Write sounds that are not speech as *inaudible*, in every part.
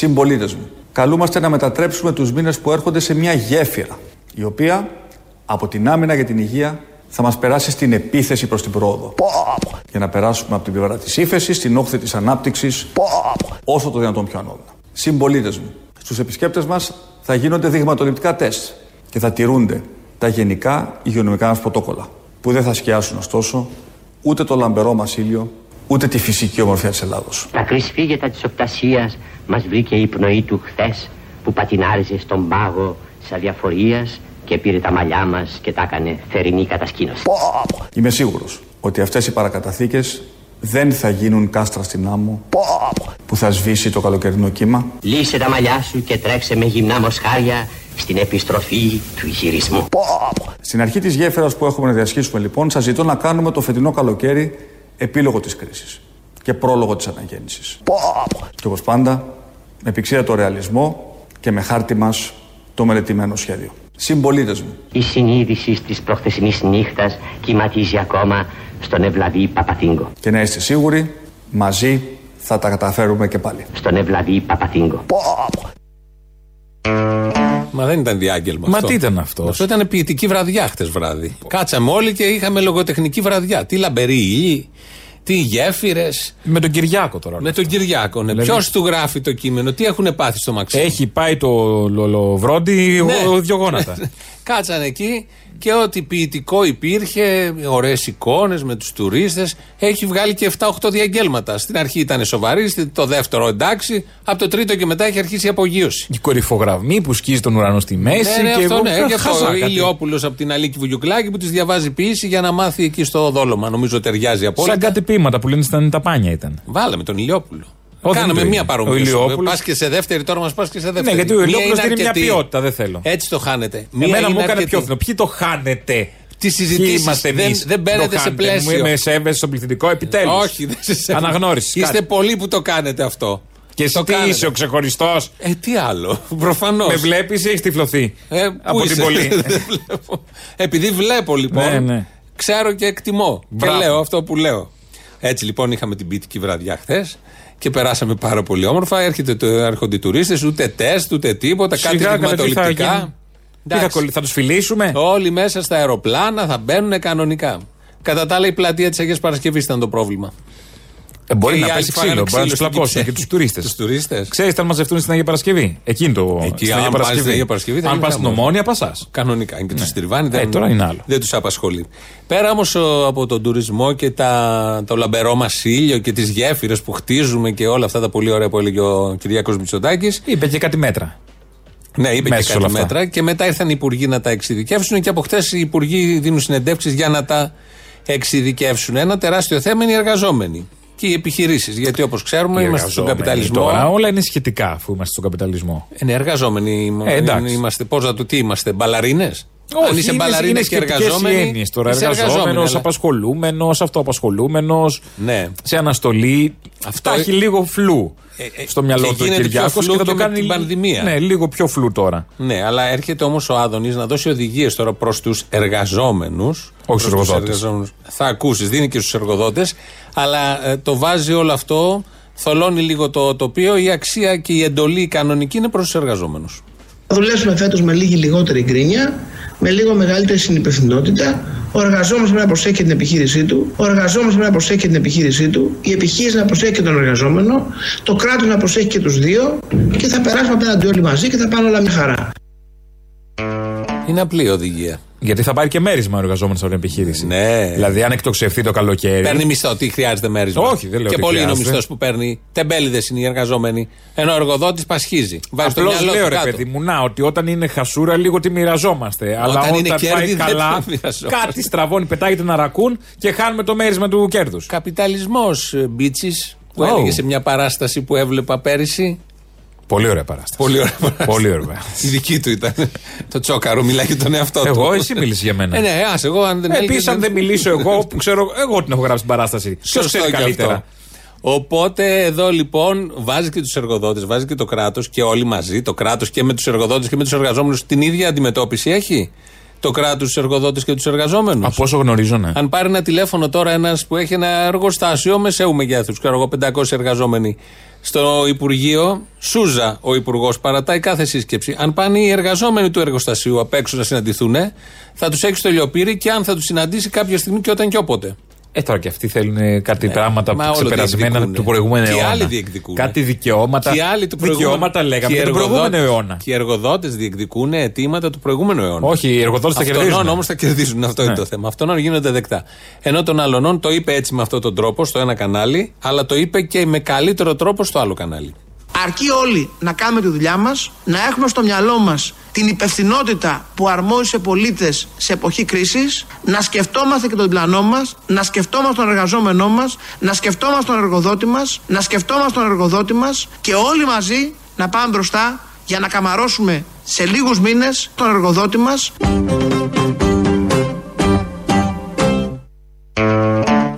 Συμπολίτες μου, καλούμαστε να μετατρέψουμε τους μήνες που έρχονται σε μια γέφυρα, η οποία από την άμυνα για την υγεία θα μας περάσει στην επίθεση προς την πρόοδο. Για να περάσουμε από την πλευρά της ύφεσης στην όχθη της ανάπτυξης όσο το δυνατόν πιο ανώδυνα. Συμπολίτες μου, στους επισκέπτες μας θα γίνονται δειγματοληπτικά τεστ και θα τηρούνται τα γενικά υγειονομικά μας πρωτόκολλα, που δεν θα σκιάσουν ωστόσο ούτε το λαμπερό μας ήλιο, ούτε τη φυσική ομορφιά της Ελλάδος. Τα κρυσφύγετα της οπτασία μας βρήκε η πνοή του χθες που πατινάριζε στον πάγο τη αδιαφορία και πήρε τα μαλλιά μας και τα έκανε θερινή κατασκήνωση. Είμαι σίγουρος ότι αυτές οι παρακαταθήκες δεν θα γίνουν κάστρα στην άμμο που θα σβήσει το καλοκαιρινό κύμα. Λύσε τα μαλλιά σου και τρέξε με γυμνά μοσχάρια στην επιστροφή του υγυρισμού. Στην αρχή της γέφυρας που έχουμε να διασχίσουμε λοιπόν σας ζητώ να κάνουμε το φετινό καλοκαίρι επίλογο της κρίσης και πρόλογο της αναγέννησης. Και όπως πάντα με πηξίδα το ρεαλισμό και με χάρτη μας το μελετημένο σχέδιο. Συμπολίτες μου. Η συνείδηση της προχθεσινής νύχτας κυματίζει ακόμα στον Ευλαβή Παπαθήγκο. Και να είστε σίγουροι, μαζί θα τα καταφέρουμε και πάλι. Στον Ευλαβή Παπαθήγκο. Μα δεν ήταν διάγγελμα Μα αυτό. τι ήταν αυτό. Αυτό ήταν ποιητική βραδιά χτε βράδυ. Κάτσαμε όλοι και είχαμε λογοτεχνική βραδιά. Τι λαμπεροί ήλιοι, τι γέφυρε. Με τον Κυριάκο τώρα. Με τον Κυριάκο. Ναι. Δηλαδή- Ποιο του γράφει το κείμενο, τι έχουν πάθει στο Μαξίμου. Έχει πάει το λολοβρόντι Ναι. ο- δυο γόνατα. Κάτσαν εκεί και ό,τι ποιητικό υπήρχε, ωραίες εικόνες με τους τουρίστες, έχει βγάλει και 7-8 διαγγέλματα. Στην αρχή ήταν σοβαρή, στη- το δεύτερο εντάξει, από το τρίτο και μετά έχει αρχίσει η απογείωση. Η κορυφογραμμή που σκίζει τον ουρανό στη μέση. Ναι, ναι, και αυτό εγώ ναι. Και χαζά αυτό ο κάτι. Ηλιόπουλος από την Αλίκη Βουγιουκλάκη που της διαβάζει ποιήση για να μάθει εκεί στο δόλωμα. Νομίζω ταιριάζει απόλυτα. Σαν κάτι ποίηματα που λένε ήταν τα πάνια ήταν. Βάλαμε τον Ηλιόπουλο. Ω, δεν Κάναμε το μία είναι. Ο παρομοίωση. Ηλιόπουλος- Πας και σε δεύτερη, τώρα μας πας και σε δεύτερη. Ναι, γιατί ο Μία Ηλιόπουλος είναι δεν είναι μια αρκετή. ποιότητα, δεν θέλω. Έτσι το χάνετε. Μία Εμένα είναι μου έκανε αρκετή. πιο φθηνό. Ποιοι το χάνετε; Τις συζητήσεις; Ποιοι είμαστε δεν- εμείς; δεν μπαίνετε Το σε χάνετε. πλαίσιο. Μου είμαι σέβεσαι στο πληθυντικό επιτέλους. Όχι, δεν σε σέβομαι. Αναγνώρισης. Είστε κάτι. πολλοί που το κάνετε αυτό. Και εσύ το τι κάνετε. είσαι ο ξεχωριστός; Ε, τι άλλο. *laughs* Προφανώς. Με βλέπεις ή έχεις τυφλωθεί. Ε, πού από την είσαι; πολύ. *laughs* Δεν βλέπω. Επειδή βλέπω λοιπόν, Ναι, ναι. ξέρω και εκτιμώ. Μπράβο. Και λέω αυτό που λέω. Έτσι λοιπόν είχαμε την ποιητική βραδιά χθες και περάσαμε πάρα πολύ όμορφα. Έρχεται, το- έρχονται οι τουρίστες, ούτε τεστ, ούτε τίποτα, κάτι Σιγά, καλά, τι θα γίνει; δειγματοληπτικά. Τι θα, κολλη- θα τους φιλήσουμε; Όλοι μέσα στα αεροπλάνα θα μπαίνουν κανονικά. Κατά τα άλλα, η πλατεία της Αγίας Παρασκευής ήταν το πρόβλημα. Ε, μπορεί Και οι να άλλοι πέσει φάγανε ξύλο, μπορεί να τους στην πλακώσουν και Κυψέλη. του τουρίστες. Τους τουρίστες. Ξέρεις, θα μαζευτούν στην Αγία Παρασκευή. Εκείνη το. Εκεί, στην αν Αγία πας στην Αγία Παρασκευή, θα Αν γίνει πας στην χαμός. Ομόνια, πασά. Κανονικά. Και τους τριβάνει. Δεν, Ε, τώρα είναι άλλο. Δεν τους απασχολεί. Πέρα όμως από τον τουρισμό και τα, το λαμπερό μας ήλιο και τις γέφυρες που χτίζουμε και όλα αυτά τα πολύ ωραία που έλεγε ο Κυριάκος Μητσοτάκης. Είπε και κάτι μέτρα. Ναι, είπε Μέσα και σε κάτι όλα αυτά. μέτρα. Και μετά ήρθαν οι υπουργοί να τα εξειδικεύσουν και από χτε οι υπουργοί δίνουν συνεντεύξεις για να τα εξειδικεύσουν. Ένα τεράστιο θέμα είναι οι εργαζόμενοι και οι επιχειρήσεις. Γιατί όπως ξέρουμε, Οι είμαστε στον εργαζόμενοι καπιταλισμό. Τώρα όλα είναι σχετικά αφού είμαστε στον καπιταλισμό. Είναι εργαζόμενοι. Ε, εντάξει. είμαστε, πώς να το τι είμαστε, μπαλαρίνες; Αν είσαι είναι, μπαλαρίνα είναι και σχετικές οι εργαζόμενοι. έννοιες τώρα. είσαι εργαζόμενοι, Εργαζόμενος, αλλά- απασχολούμενος, αυτοαπασχολούμενος. Ναι. Σε αναστολή. Αυτό- Αυτό έχει λίγο φλου ε, στο μυαλό και του ο γίνεται πιο Κυριάκος φλου και θα και το με κάνει. την πανδημία. Ναι, λίγο πιο φλου τώρα. Ναι, αλλά έρχεται όμως ο Άδωνης να δώσει οδηγίες τώρα προς τους εργαζόμενους. Όχι στους εργοδότες. Θα ακούσεις, δίνει και στους εργοδότες. Αλλά ε, το βάζει όλο αυτό, θολώνει λίγο το τοπίο. Η αξία και η εντολή η κανονική είναι προς τους εργαζόμενους. Θα δουλέψουμε φέτος με λίγη λιγότερη γκρίνια, με λίγο μεγαλύτερη συνυπευθυνότητα. Ο εργαζόμενος πρέπει να προσέχει και την επιχείρησή του. Ο εργαζόμενος πρέπει να προσέχει και την επιχείρησή του. Η επιχείρηση να προσέχει και τον εργαζόμενο. Το κράτος να προσέχει και τους δύο. Και θα περάσουμε απέναντι όλοι μαζί και θα πάνε όλα μια χαρά. Είναι απλή η οδηγία. Γιατί θα πάρει και μέρισμα ο εργαζόμενος από την επιχείρηση. Ναι. Δηλαδή, αν εκτοξευθεί το καλοκαίρι. Παίρνει μισθό, τι χρειάζεται μέρισμα; Όχι, δεν λέω Και ότι πολύ είναι ο χρειάζεται. μισθός που παίρνει. Τεμπέληδες είναι οι εργαζόμενοι. Ενώ ο εργοδότης πασχίζει. Βάζει το Απλώς μυαλό λέω του ρε κάτω. παιδί μου, να, ότι όταν είναι χασούρα λίγο τη μοιραζόμαστε. αλλά Όταν όταν είναι κέρδη, πάει δεν καλά, το μοιραζόμαστε. κάτι στραβώνει, πετάγεται ένα ρακούν και χάνουμε το μέρισμα του κέρδους. Καπιταλισμός μπίτσι που Oh. έλεγε σε μια παράσταση που έβλεπα πέρυσι. Πολύ ωραία παράσταση. Πολύ ωραία παράσταση. Πολύ ωραία. Η δική του ήταν. το τσόκαρο, μιλάει για τον εαυτό του. Εγώ, εσύ μίλησε για μένα. Ε, ναι, ας, εγώ αν δεν έλεγες, Επίσης, αν δεν μιλήσω εγώ, που ξέρω, εγώ την έχω γράψει την παράσταση. Ποιος Σωστό ξέρει και καλύτερα. αυτό. Οπότε εδώ λοιπόν βάζει και τους εργοδότες, βάζει και το κράτος και όλοι μαζί, το κράτος και με τους εργοδότες και με τους εργαζόμενους την ίδια αντιμετώπιση έχει; το κράτος, τους εργοδότες και τους εργαζόμενους; Από όσο γνωρίζω, ναι. Αν πάρει ένα τηλέφωνο τώρα ένας που έχει ένα εργοστάσιο μεσαίου μεγέθους, ξέρω εγώ, 500 εργαζόμενοι, στο Υπουργείο, Σούζα ο Υπουργός παρατάει κάθε σύσκεψη. Αν πάνε οι εργαζόμενοι του εργοστασίου απ' έξω να συναντηθούν, θα τους έχει στο λιοπύρι και αν θα τους συναντήσει κάποια στιγμή και όταν και όποτε. Ε, τώρα και αυτοί θέλουν κάτι πράγματα μα που όλο ξεπερασμένα διεκδικούνε. του προηγούμενου Και οι αιώνα. άλλοι διεκδικούνε. Κάτι δικαιώματα. Και οι άλλοι του προηγούμενου. Δικαιώματα λέγαμε και οι για τον προηγούμενο εργοδότες- αιώνα. Και οι εργοδότες διεκδικούν αιτήματα του προηγούμενου αιώνα. Όχι, οι εργοδότες θα κερδίζουν. Αυτόν όμως θα κερδίζουν. Αυτό είναι Ναι. το θέμα. Αυτόν γίνονται δεκτά. Ενώ τον άλλον το είπε έτσι με αυτόν τον τρόπο στο ένα κανάλι, αλλά το είπε και με καλύτερο τρόπο στο άλλο κανάλι. Αρκεί όλοι να κάνουμε τη δουλειά μας, να έχουμε στο μυαλό μας την υπευθυνότητα που αρμόζει σε πολίτες σε εποχή κρίσης, να σκεφτόμαστε και τον πλανό μας, να σκεφτόμαστε τον εργαζόμενό μας, να σκεφτόμαστε τον εργοδότη μας, να σκεφτόμαστε τον εργοδότη μας και όλοι μαζί να πάμε μπροστά για να καμαρώσουμε σε λίγους μήνες τον εργοδότη μας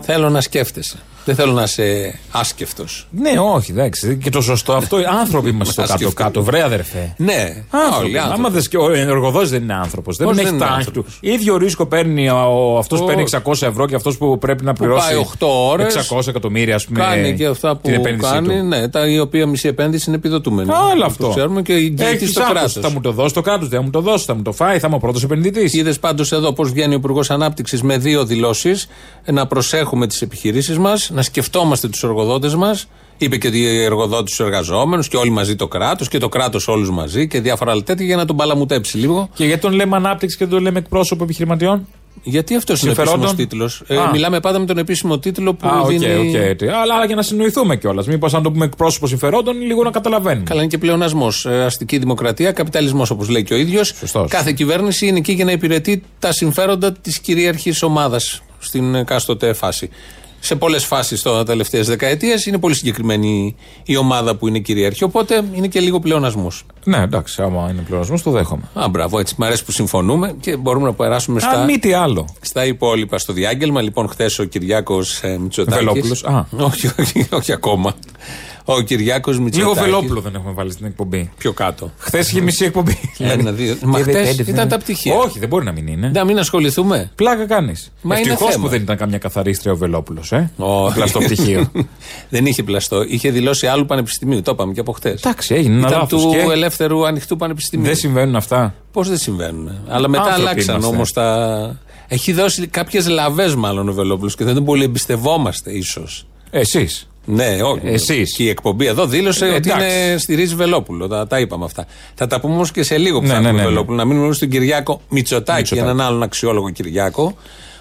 Θέλω να σκέφτεσαι. Δεν θέλω να είσαι άσκεφτο. Ναι, όχι, εντάξει. Και το σωστό αυτό. Οι άνθρωποι *laughs* είμαστε στο Ας σκεφτούμε. κάτω-κάτω. Βρε, αδερφέ. Ναι, Άνθρωποι. όλοι άνθρωποι. Άμα δες και ο εργοδότη δεν είναι άνθρωπος. Δεν Πώς έχει δεν είναι τα άγχη του. άνθρωπος; ίδιο ρίσκο παίρνει αυτός που Ο- παίρνει 600 ευρώ και αυτός που πρέπει να πληρώσει. πάει 8 ώρες, 600 εκατομμύρια, ας πούμε. Κάνει και αυτά την που επένδυσή κάνει, του. ναι, τα, η οποία μισή επένδυση είναι επιδοτούμενη. Άλλο Το αυτό. Ξέρουμε και εγγυηθεί Έχεις στο άγχος. κράτος. Θα μου το δώσει το κράτος, δεν θα μου το δώσει, θα μου το φάει, θα είμαι ο πρώτος επενδυτής. Είδες πάντως εδώ πώς βγαίνει ο Υπουργός Ανάπτυξης με δύο δηλώσεις. Να προσέχουμε τις επιχειρήσεις μας, να σκεφτόμαστε τους εργοδότες μας. Είπε και οι εργοδότες τους εργαζόμενους και όλοι μαζί το κράτος και το κράτος όλους μαζί και διάφορα άλλα τέτοια για να τον παλαμουτέψει λίγο. Και γιατί τον λέμε ανάπτυξη και δεν τον λέμε εκπρόσωπο επιχειρηματιών; Γιατί αυτός είναι ο Συμφερόντων; επίσημος τίτλος. Ε, Α. μιλάμε πάντα με τον επίσημο τίτλο που Α, οκ, δίνει. οκ. τι. Αλλά, αλλά για να συνεννοηθούμε κιόλας. Μήπως αν το πούμε εκπρόσωπο συμφερόντων, λίγο να καταλαβαίνουμε. Καλά, είναι και πλεονασμός. αστική δημοκρατία, καπιταλισμός όπως λέει και ο ίδιος. Σωστός. Κάθε κυβέρνηση είναι εκεί για να υπηρετεί τα συμφέροντα της κυρίαρχη ομάδας στην εκάστοτε φάση. Σε πολλές φάσεις τα τελευταίες δεκαετίες είναι πολύ συγκεκριμένη η ομάδα που είναι κυρίαρχη. Οπότε είναι και λίγο πλεονασμός. Ναι, εντάξει, άμα είναι πλεονασμός, το δέχομαι. Α, μπράβο, έτσι. Μ' αρέσει που συμφωνούμε και μπορούμε να περάσουμε στα, Αν μη τι άλλο. στα υπόλοιπα στο διάγγελμα. Λοιπόν, χθες ο Κυριάκος ε, Μητσοτάκη. Βελόπουλος, α. όχι, όχι, όχι ακόμα. Ο Κυριάκος Μητσοτάκης. Λίγο βελόπουλο δεν έχουμε βάλει στην εκπομπή. Πιο κάτω. Χθες είχε μισή εκπομπή. *laughs* Ένα, δύο. Μα Και χτες πέντε, ήταν ναι. τα πτυχία. Όχι, δεν μπορεί να μην είναι. Να μην ασχοληθούμε. Πλάκα κάνεις. Μα είναι Ευτυχώς θέμα. που δεν ήταν καμιά καθαρίστρια ο Βελόπουλος, ε. Όχι. Πλαστό πτυχίο. *laughs* Δεν είχε πλαστό. Είχε δηλώσει άλλου πανεπιστημίου. Το είπαμε και από χτε. Εντάξει, έγινε ένα Ήταν λάθος. του Και ελεύθερου ανοιχτού πανεπιστημίου. δεν συμβαίνουν αυτά. Πώς δεν συμβαίνουν; Αλλά μετά Άνθρωποι αλλάξαν είμαστε. όμως τα. Έχει δώσει κάποιες λαβές μάλλον ο Βελόπουλος και δεν τον πολύ εμπιστευόμαστε ίσως. Εσείς. Ναι, όχι. Εσείς. Και η εκπομπή εδώ δήλωσε Ε, ότι εντάξει. είναι, στηρίζει Βελόπουλο. Τα, τα είπαμε αυτά. Θα τα πούμε όμως και σε λίγο που Ναι, θα ναι, έχουμε ναι, ναι. Βελόπουλο. Να μείνουμε στον Κυριάκο Μητσοτάκη, Μητσοτάκη. έναν άλλον αξιόλογο Κυριάκο.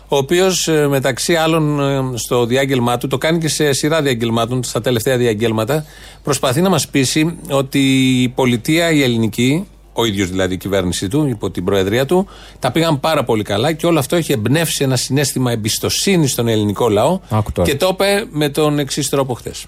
Ο οποίος μεταξύ άλλων ε, στο διάγγελμά του, το κάνει και σε σειρά διαγγελμάτων, στα τελευταία διαγγέλματα, προσπαθεί να μας πείσει ότι η πολιτεία η ελληνική, ο ίδιος δηλαδή η κυβέρνησή του, υπό την προεδρία του, τα πήγαν πάρα πολύ καλά και όλο αυτό έχει εμπνεύσει ένα συνέστημα εμπιστοσύνη στον ελληνικό λαό. Άκου τώρα. Και το είπε με τον εξής τρόπο χθες.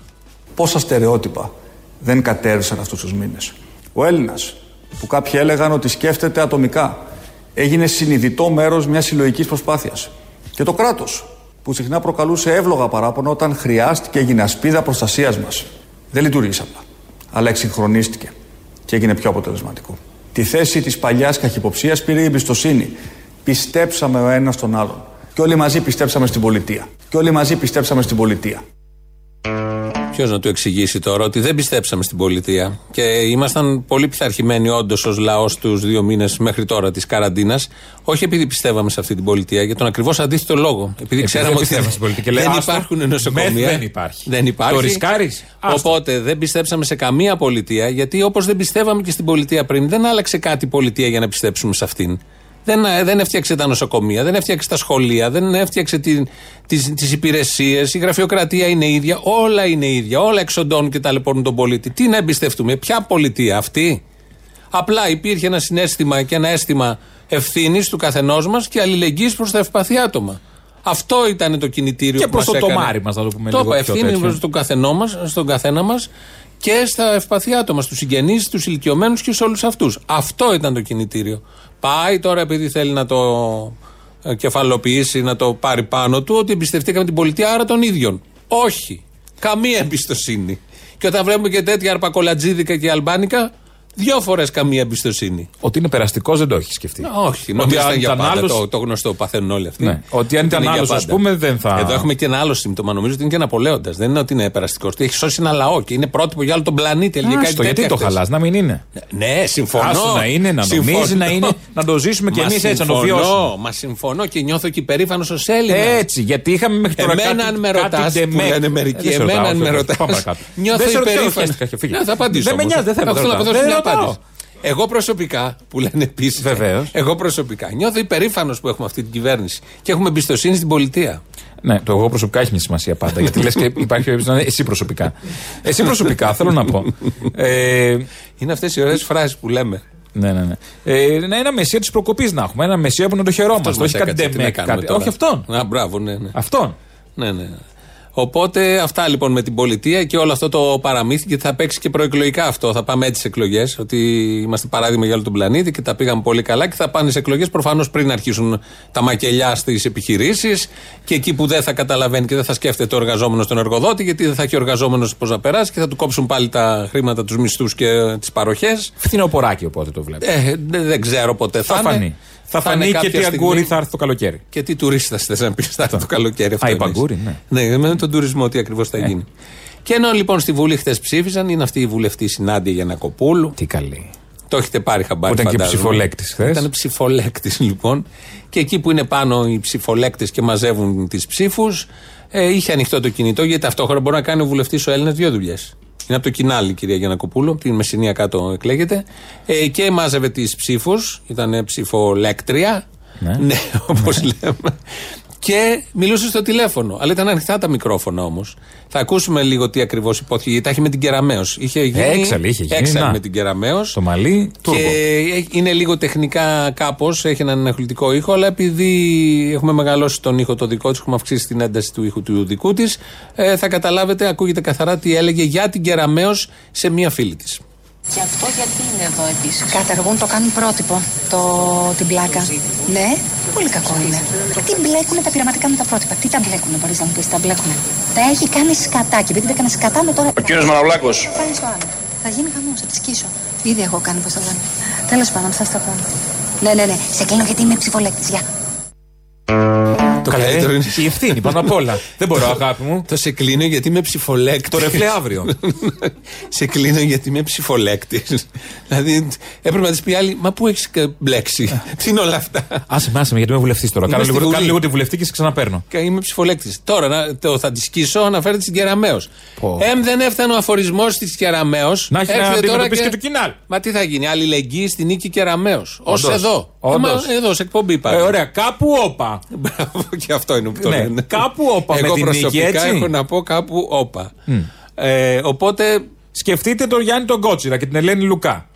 Πόσα στερεότυπα δεν κατέρευσαν αυτούς τους μήνες. Ο Έλληνας, που κάποιοι έλεγαν ότι σκέφτεται ατομικά, έγινε συνειδητό μέρος μιας συλλογικής προσπάθειας. Και το κράτος, που συχνά προκαλούσε εύλογα παράπονα όταν χρειάστηκε έγινε ασπίδα προστασίας μας. Δεν λειτουργήσε απλά, αλλά εξυγχρονίστηκε και έγινε πιο αποτελεσματικό. Τη θέση της παλιάς καχυποψίας πήρε η εμπιστοσύνη. Πιστέψαμε ο ένας τον άλλον. Και όλοι μαζί πιστέψαμε στην πολιτεία. Και όλοι μαζί πιστέψαμε στην πολιτεία. Ποιος να του εξηγήσει τώρα ότι δεν πιστέψαμε στην πολιτεία και ήμασταν πολύ πειθαρχημένοι όντως ως λαός τους δύο μήνες μέχρι τώρα της καραντίνας. Όχι επειδή πιστεύαμε σε αυτή την πολιτεία, για τον ακριβώς αντίθετο λόγο. Επειδή ξέραμε δεν ότι πιστεύαμε στην πολιτεία και λέει, δεν «Άστο, υπάρχουν νοσοκομεία. μεθ δεν υπάρχει». Δεν υπάρχει. Το ρισκάρεις; Άστο. Οπότε δεν πιστέψαμε σε καμία πολιτεία, γιατί όπως δεν πιστεύαμε και στην πολιτεία πριν, δεν άλλαξε κάτι η πολιτεία για να πιστέψουμε σε αυτήν. Δεν, ε, δεν έφτιαξε τα νοσοκομεία, δεν έφτιαξε τα σχολεία, δεν έφτιαξε την, τις, τις υπηρεσίες, η γραφειοκρατία είναι ίδια, όλα είναι ίδια, όλα εξοντώνουν και ταλαιπωρούν τον πολίτη. Τι να εμπιστευτούμε, ποια πολιτεία αυτή; Απλά υπήρχε ένα συνέστημα και ένα αίσθημα ευθύνης του καθενός μας και αλληλεγγύης προς τα ευπαθή άτομα. Αυτό ήταν το κινητήριο Και που προς μας το έκανε. τομάρι μας, να το πούμε Το λίγο είπα, πιο ευθύνη τέτοιο. στον, καθενό μας, στον καθένα μας και στα ευπαθή άτομα, στους συγγενείς, στους ηλικιωμένους και σε όλους αυτούς. Αυτό ήταν το κινητήριο. Πάει τώρα επειδή θέλει να το ε, κεφαλοποιήσει, να το πάρει πάνω του, ότι εμπιστευτήκαμε την πολιτεία, άρα των ίδιων. Όχι. Καμία εμπιστοσύνη. Και όταν βλέπουμε και τέτοια αρπακολατζίδικα και αλμπάνικα, Δύο φορές καμία εμπιστοσύνη. Ότι είναι περαστικός δεν το έχεις σκεφτεί. Όχι, νομίζω αν ήταν για ήταν πάντα. άλλος- Το, το γνωστό παθαίνουν όλοι αυτοί. Ναι, ότι αν ήταν είναι για άλλος, ας πάντα. πούμε, δεν θα- Εδώ έχουμε και ένα άλλο σύμπτωμα. Νομίζω ότι είναι και Ναπολέοντα. Δεν είναι ότι είναι περαστικός. Ότι έχει σώσει ένα λαό και είναι πρότυπο για όλο τον πλανήτη. Έλεγε κάτι Άστο, γιατί τέτοια το χθες. χαλάς, να μην είναι; Ναι, συμφωνώ. Άσο να είναι, να Συμφωνώ. νομίζει, να είναι, να το ζήσουμε κι Μα εμείς έτσι, να το συμφωνώ, βιώσουμε. Μα συμφωνώ και νιώθω και υπερήφανο ως Έλληνας. Έτσι, γιατί είχαμε μέχρι τώρα Εμένα, κάτι, αν με κάτι ρωτάς, που ντεμέκ. λένε μερικοί, Ε, δεν σε εμένα, ρωτάω, αν με όχι, ρωτάς, πάμε παρακάτω. νιώθω Δεν σε ρωτάω, υπερήφανος. χέστηκα, φύγε. Ναι, θα απαντήσω. Δεν με όμως. νοιάζει, δεν θέλω Εγώ να θέλω να ρωτάω. δώσω Δεν μια ρωτάω. απάντηση. Εγώ προσωπικά, που λένε επίσης. Βεβαίως. Εγώ προσωπικά νιώθω υπερήφανος που έχουμε αυτή την κυβέρνηση και έχουμε εμπιστοσύνη στην πολιτεία. Ναι, το εγώ προσωπικά έχει μια σημασία πάντα. γιατί λες και υπάρχει περίπτωση να είναι εσύ προσωπικά. Εσύ προσωπικά, θέλω να πω. Ε, Είναι αυτές οι ωραίες φράσεις που λέμε. ναι, ναι, ναι. Ε, ναι, ένα μεσία της προκοπής να έχουμε. Ένα μεσία που να το χαιρόμαστε. Αυτός μας Όχι κάτι έκατσε, τι να ντεμέκ. κάνουμε κάτι- τώρα. Όχι αυτόν. Α, μπράβο, ναι, ναι. Αυτόν. ναι, ναι. Οπότε αυτά λοιπόν με την πολιτεία και όλο αυτό το παραμύθι και θα παίξει και προεκλογικά αυτό. Θα πάμε έτσι σε εκλογές. Ότι είμαστε παράδειγμα για όλο τον πλανήτη και τα πήγαμε πολύ καλά και θα πάνε σε εκλογές προφανώς πριν αρχίσουν τα μακελιά στις επιχειρήσεις και εκεί που δεν θα καταλαβαίνει και δεν θα σκέφτεται ο εργαζόμενο τον εργοδότη, γιατί δεν θα έχει ο εργαζόμενος πώς να περάσει και θα του κόψουν πάλι τα χρήματα, τους μισθούς και τις παροχές. Φθινοποράκι οπότε το βλέπω. Ε, δεν δεν ξέρω ποτέ θα, θα είναι. Φανεί. Θα, είναι φανεί και κάποια τι στιγμή. αγκούρι θα έρθει το καλοκαίρι. Και τι τουρίστα θες να πεις, θα έρθει το καλοκαίρι αυτό. Α, είπα εννοείς. αγκούρι, ναι. Ναι, με τον τουρισμό τι ακριβώς θα γίνει. Και ενώ λοιπόν στη Βουλή χθε ψήφισαν, είναι αυτή η βουλευτή συνάντη Γιανακοπούλου. Τι καλή. Το έχετε πάρει χαμπάρι. Που ήταν και φαντάζομαι. ψηφολέκτης χθες. Ήταν ψηφολέκτης λοιπόν. Και εκεί που είναι πάνω οι ψηφολέκτες και μαζεύουν τις ψήφους, ε, είχε ανοιχτό το κινητό γιατί ταυτόχρονα μπορεί να κάνει ο βουλευτής ο Έλληνας δύο δουλειές. Είναι από το κοινάλι η κυρία Γιανακοπούλου, από την Μεσσηνία κάτω εκλέγεται. Ε, και μάζευε τις ψήφους, ήταν ψηφολέκτρια. Ναι. Ναι, όπως λέμε. Και μιλούσε στο τηλέφωνο. Αλλά ήταν ανοιχτά τα μικρόφωνα όμως. Θα ακούσουμε λίγο τι ακριβώς υπόθηκε. Γιατί τα έχει με την Κεραμαίο. Είχε γίνει. Έξαλλη είχε γίνει, έξαλλη να. με την Κεραμαίο. Το μαλλί, τούρμπο. Και είναι λίγο τεχνικά κάπως, έχει έναν ενοχλητικό ήχο, αλλά επειδή έχουμε μεγαλώσει τον ήχο το δικό της, έχουμε αυξήσει την ένταση του ήχου του δικού της, ε, θα καταλάβετε, ακούγεται καθαρά τι έλεγε για την Κεραμαίο σε μία φίλη της. Και αυτό γιατί είναι εδώ επίσης; Καταργούν, το κάνουν πρότυπο το, την πλάκα. Ναι, πολύ κακό είναι. Τι μπλέκουν τα πειραματικά με τα πρότυπα; Τι τα μπλέκουν, μπορείς να μου πεις, τα μπλέκουν. Τα έχει κάνει σκατά και επειδή τα έκανε σκατά με τώρα. Ο κύριος Μαναβλάκος. Κάνει το άλλο. Θα γίνει χαμός, θα τη σκίσω. Ήδη έχω κάνει πώ το λένε. Τέλος πάντων, θα στα πω. Ναι, ναι, ναι. Σε κλείνω γιατί είμαι ψηφολέκτης. Γεια. Το Καλά, καλύτερο ε, είναι. η ευθύνη πάνω απ' όλα. Δεν μπορώ, αγάπη μου. Το σε κλείνω γιατί είμαι ψηφολέκτης. Το ρεφλέ αύριο. *laughs* σε κλείνω γιατί είμαι ψηφολέκτης. δηλαδή έπρεπε να της πει άλλη, Μα πού έχεις μπλέξει. Τι είναι όλα αυτά; Άσε με, άσε με, γιατί είμαι βουλευτής τώρα. Είμαι Κάνω στη λίγο, Βουλή. κάνω λίγο τη βουλευτή και σε ξαναπαίρνω. Και είμαι ψηφολέκτης. Τώρα να, το, θα της σκίσω, αναφέρεται στην Κεραμαίο. Πω. Εμ δεν έφτανε ο αφορισμός της Κεραμαίο. Να έχει να αντιμετωπίσει και το κοινάλ. Μα τι θα γίνει, αλληλεγγύη στην νίκη Κεραμαίο. Ω Όντως. εδώ. Όντως. Ε, μα εδώ, σε εκπομπή Ε, υπάρχει. ωραία, κάπου όπα. *laughs* Μπράβο, και αυτό είναι που το Ναι, λένε. κάπου όπα με Εγώ την νίκη, προσωπικά έτσι. έχω να πω κάπου όπα. Ε, οπότε, Σκεφτείτε τον Γιάννη τον Κότσιρα και την Ελένη Λουκά.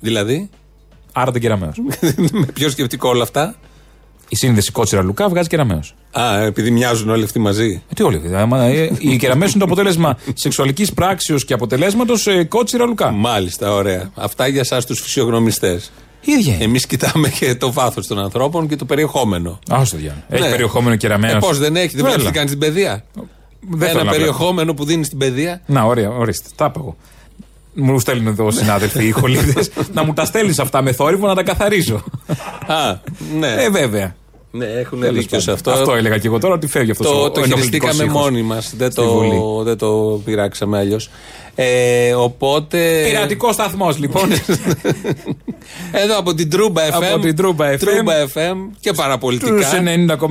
δηλαδή, Άρα τον κεραμαίο. *laughs* με πιο σκεπτικό όλα αυτά; Η σύνδεση Κότσιρα Λουκά βγάζει κεραμαίο. Α, επειδή μοιάζουν όλοι αυτοί μαζί. Ε, τι όλοι. άμα, ε, η κεραμαίο είναι το αποτέλεσμα σεξουαλικής πράξεως και αποτελέσματος ε, Κότσιρα Λουκά. Μάλιστα, ωραία. Αυτά για εσάς τους φυσιογνωμιστές. Ίδια. Εμείς κοιτάμε και το βάθος των ανθρώπων και το περιεχόμενο. Α, στο διάλογο. Έχει Ναι. περιεχόμενο κεραμαίο. Ε, Πώς δεν έχει, δεν βλέπει τι κάνει στην παιδεία; Δεν θέλω Ένα να περιεχόμενο που δίνεις στην παιδεία; Να, ωραία, ορίστε. Τα είπα εγώ. Μου στέλνουν εδώ συνάδελφοι οι χολίδε να μου τα στέλνεις αυτά με θόρυβο να τα καθαρίζω. Α, ναι. ε, βέβαια. Ναι, έχουν Τέλος δίκιο σε πάντων. αυτό. Αυτό έλεγα και εγώ τώρα ότι φεύγει αυτός το, ο το ενοχλητικός χειριστήκαμε ήχος. μόνοι μας. Δεν, Στη Βουλή. το, δεν το πειράξαμε αλλιώς. Ε, οπότε. Πειρατικός σταθμός λοιπόν. *laughs* Εδώ από την Τρούμπα FM. Από την Τρούμπα FM. Τρούμπα FM και παραπολιτικά. Στου 90,1